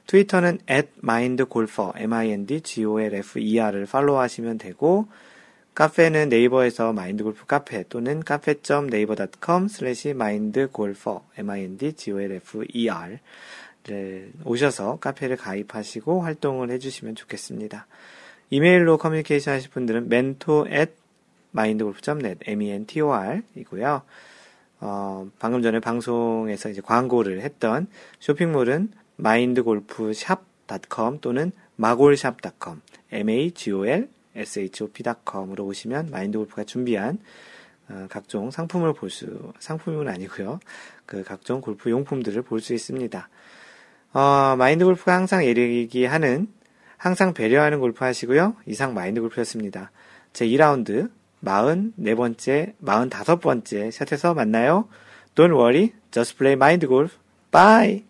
트위터는 at mindgolfer, m-i-n-d-g-o-l-f-e-r을 팔로우 하시면 되고, 카페는 네이버에서 마인드골프 카페 또는 카페.네이버.com slash mindgolfer, m-i-n-d-g-o-l-f-e-r 를 오셔서 카페를 가입하시고 활동을 해주시면 좋겠습니다. 이메일로 커뮤니케이션 하실 분들은 mentor at mindgolf.net, m-e-n-t-o-r 이고요. 어, 방금 전에 방송에서 이제 광고를 했던 쇼핑몰은 mindgolfshop.com 또는 magolshop.com, m-a-g-o-l shop.com으로 오시면 마인드골프가 준비한 어, 각종 상품을 볼 수, 상품은 아니고요. 그 각종 골프 용품들을 볼 수 있습니다. 어, 마인드 골프가 항상 얘기하는 항상 배려하는 골프 하시고요. 이상 마인드 골프였습니다. 제 2라운드 44번째, 45번째 샷에서 만나요. Don't worry, just play mind golf. Bye!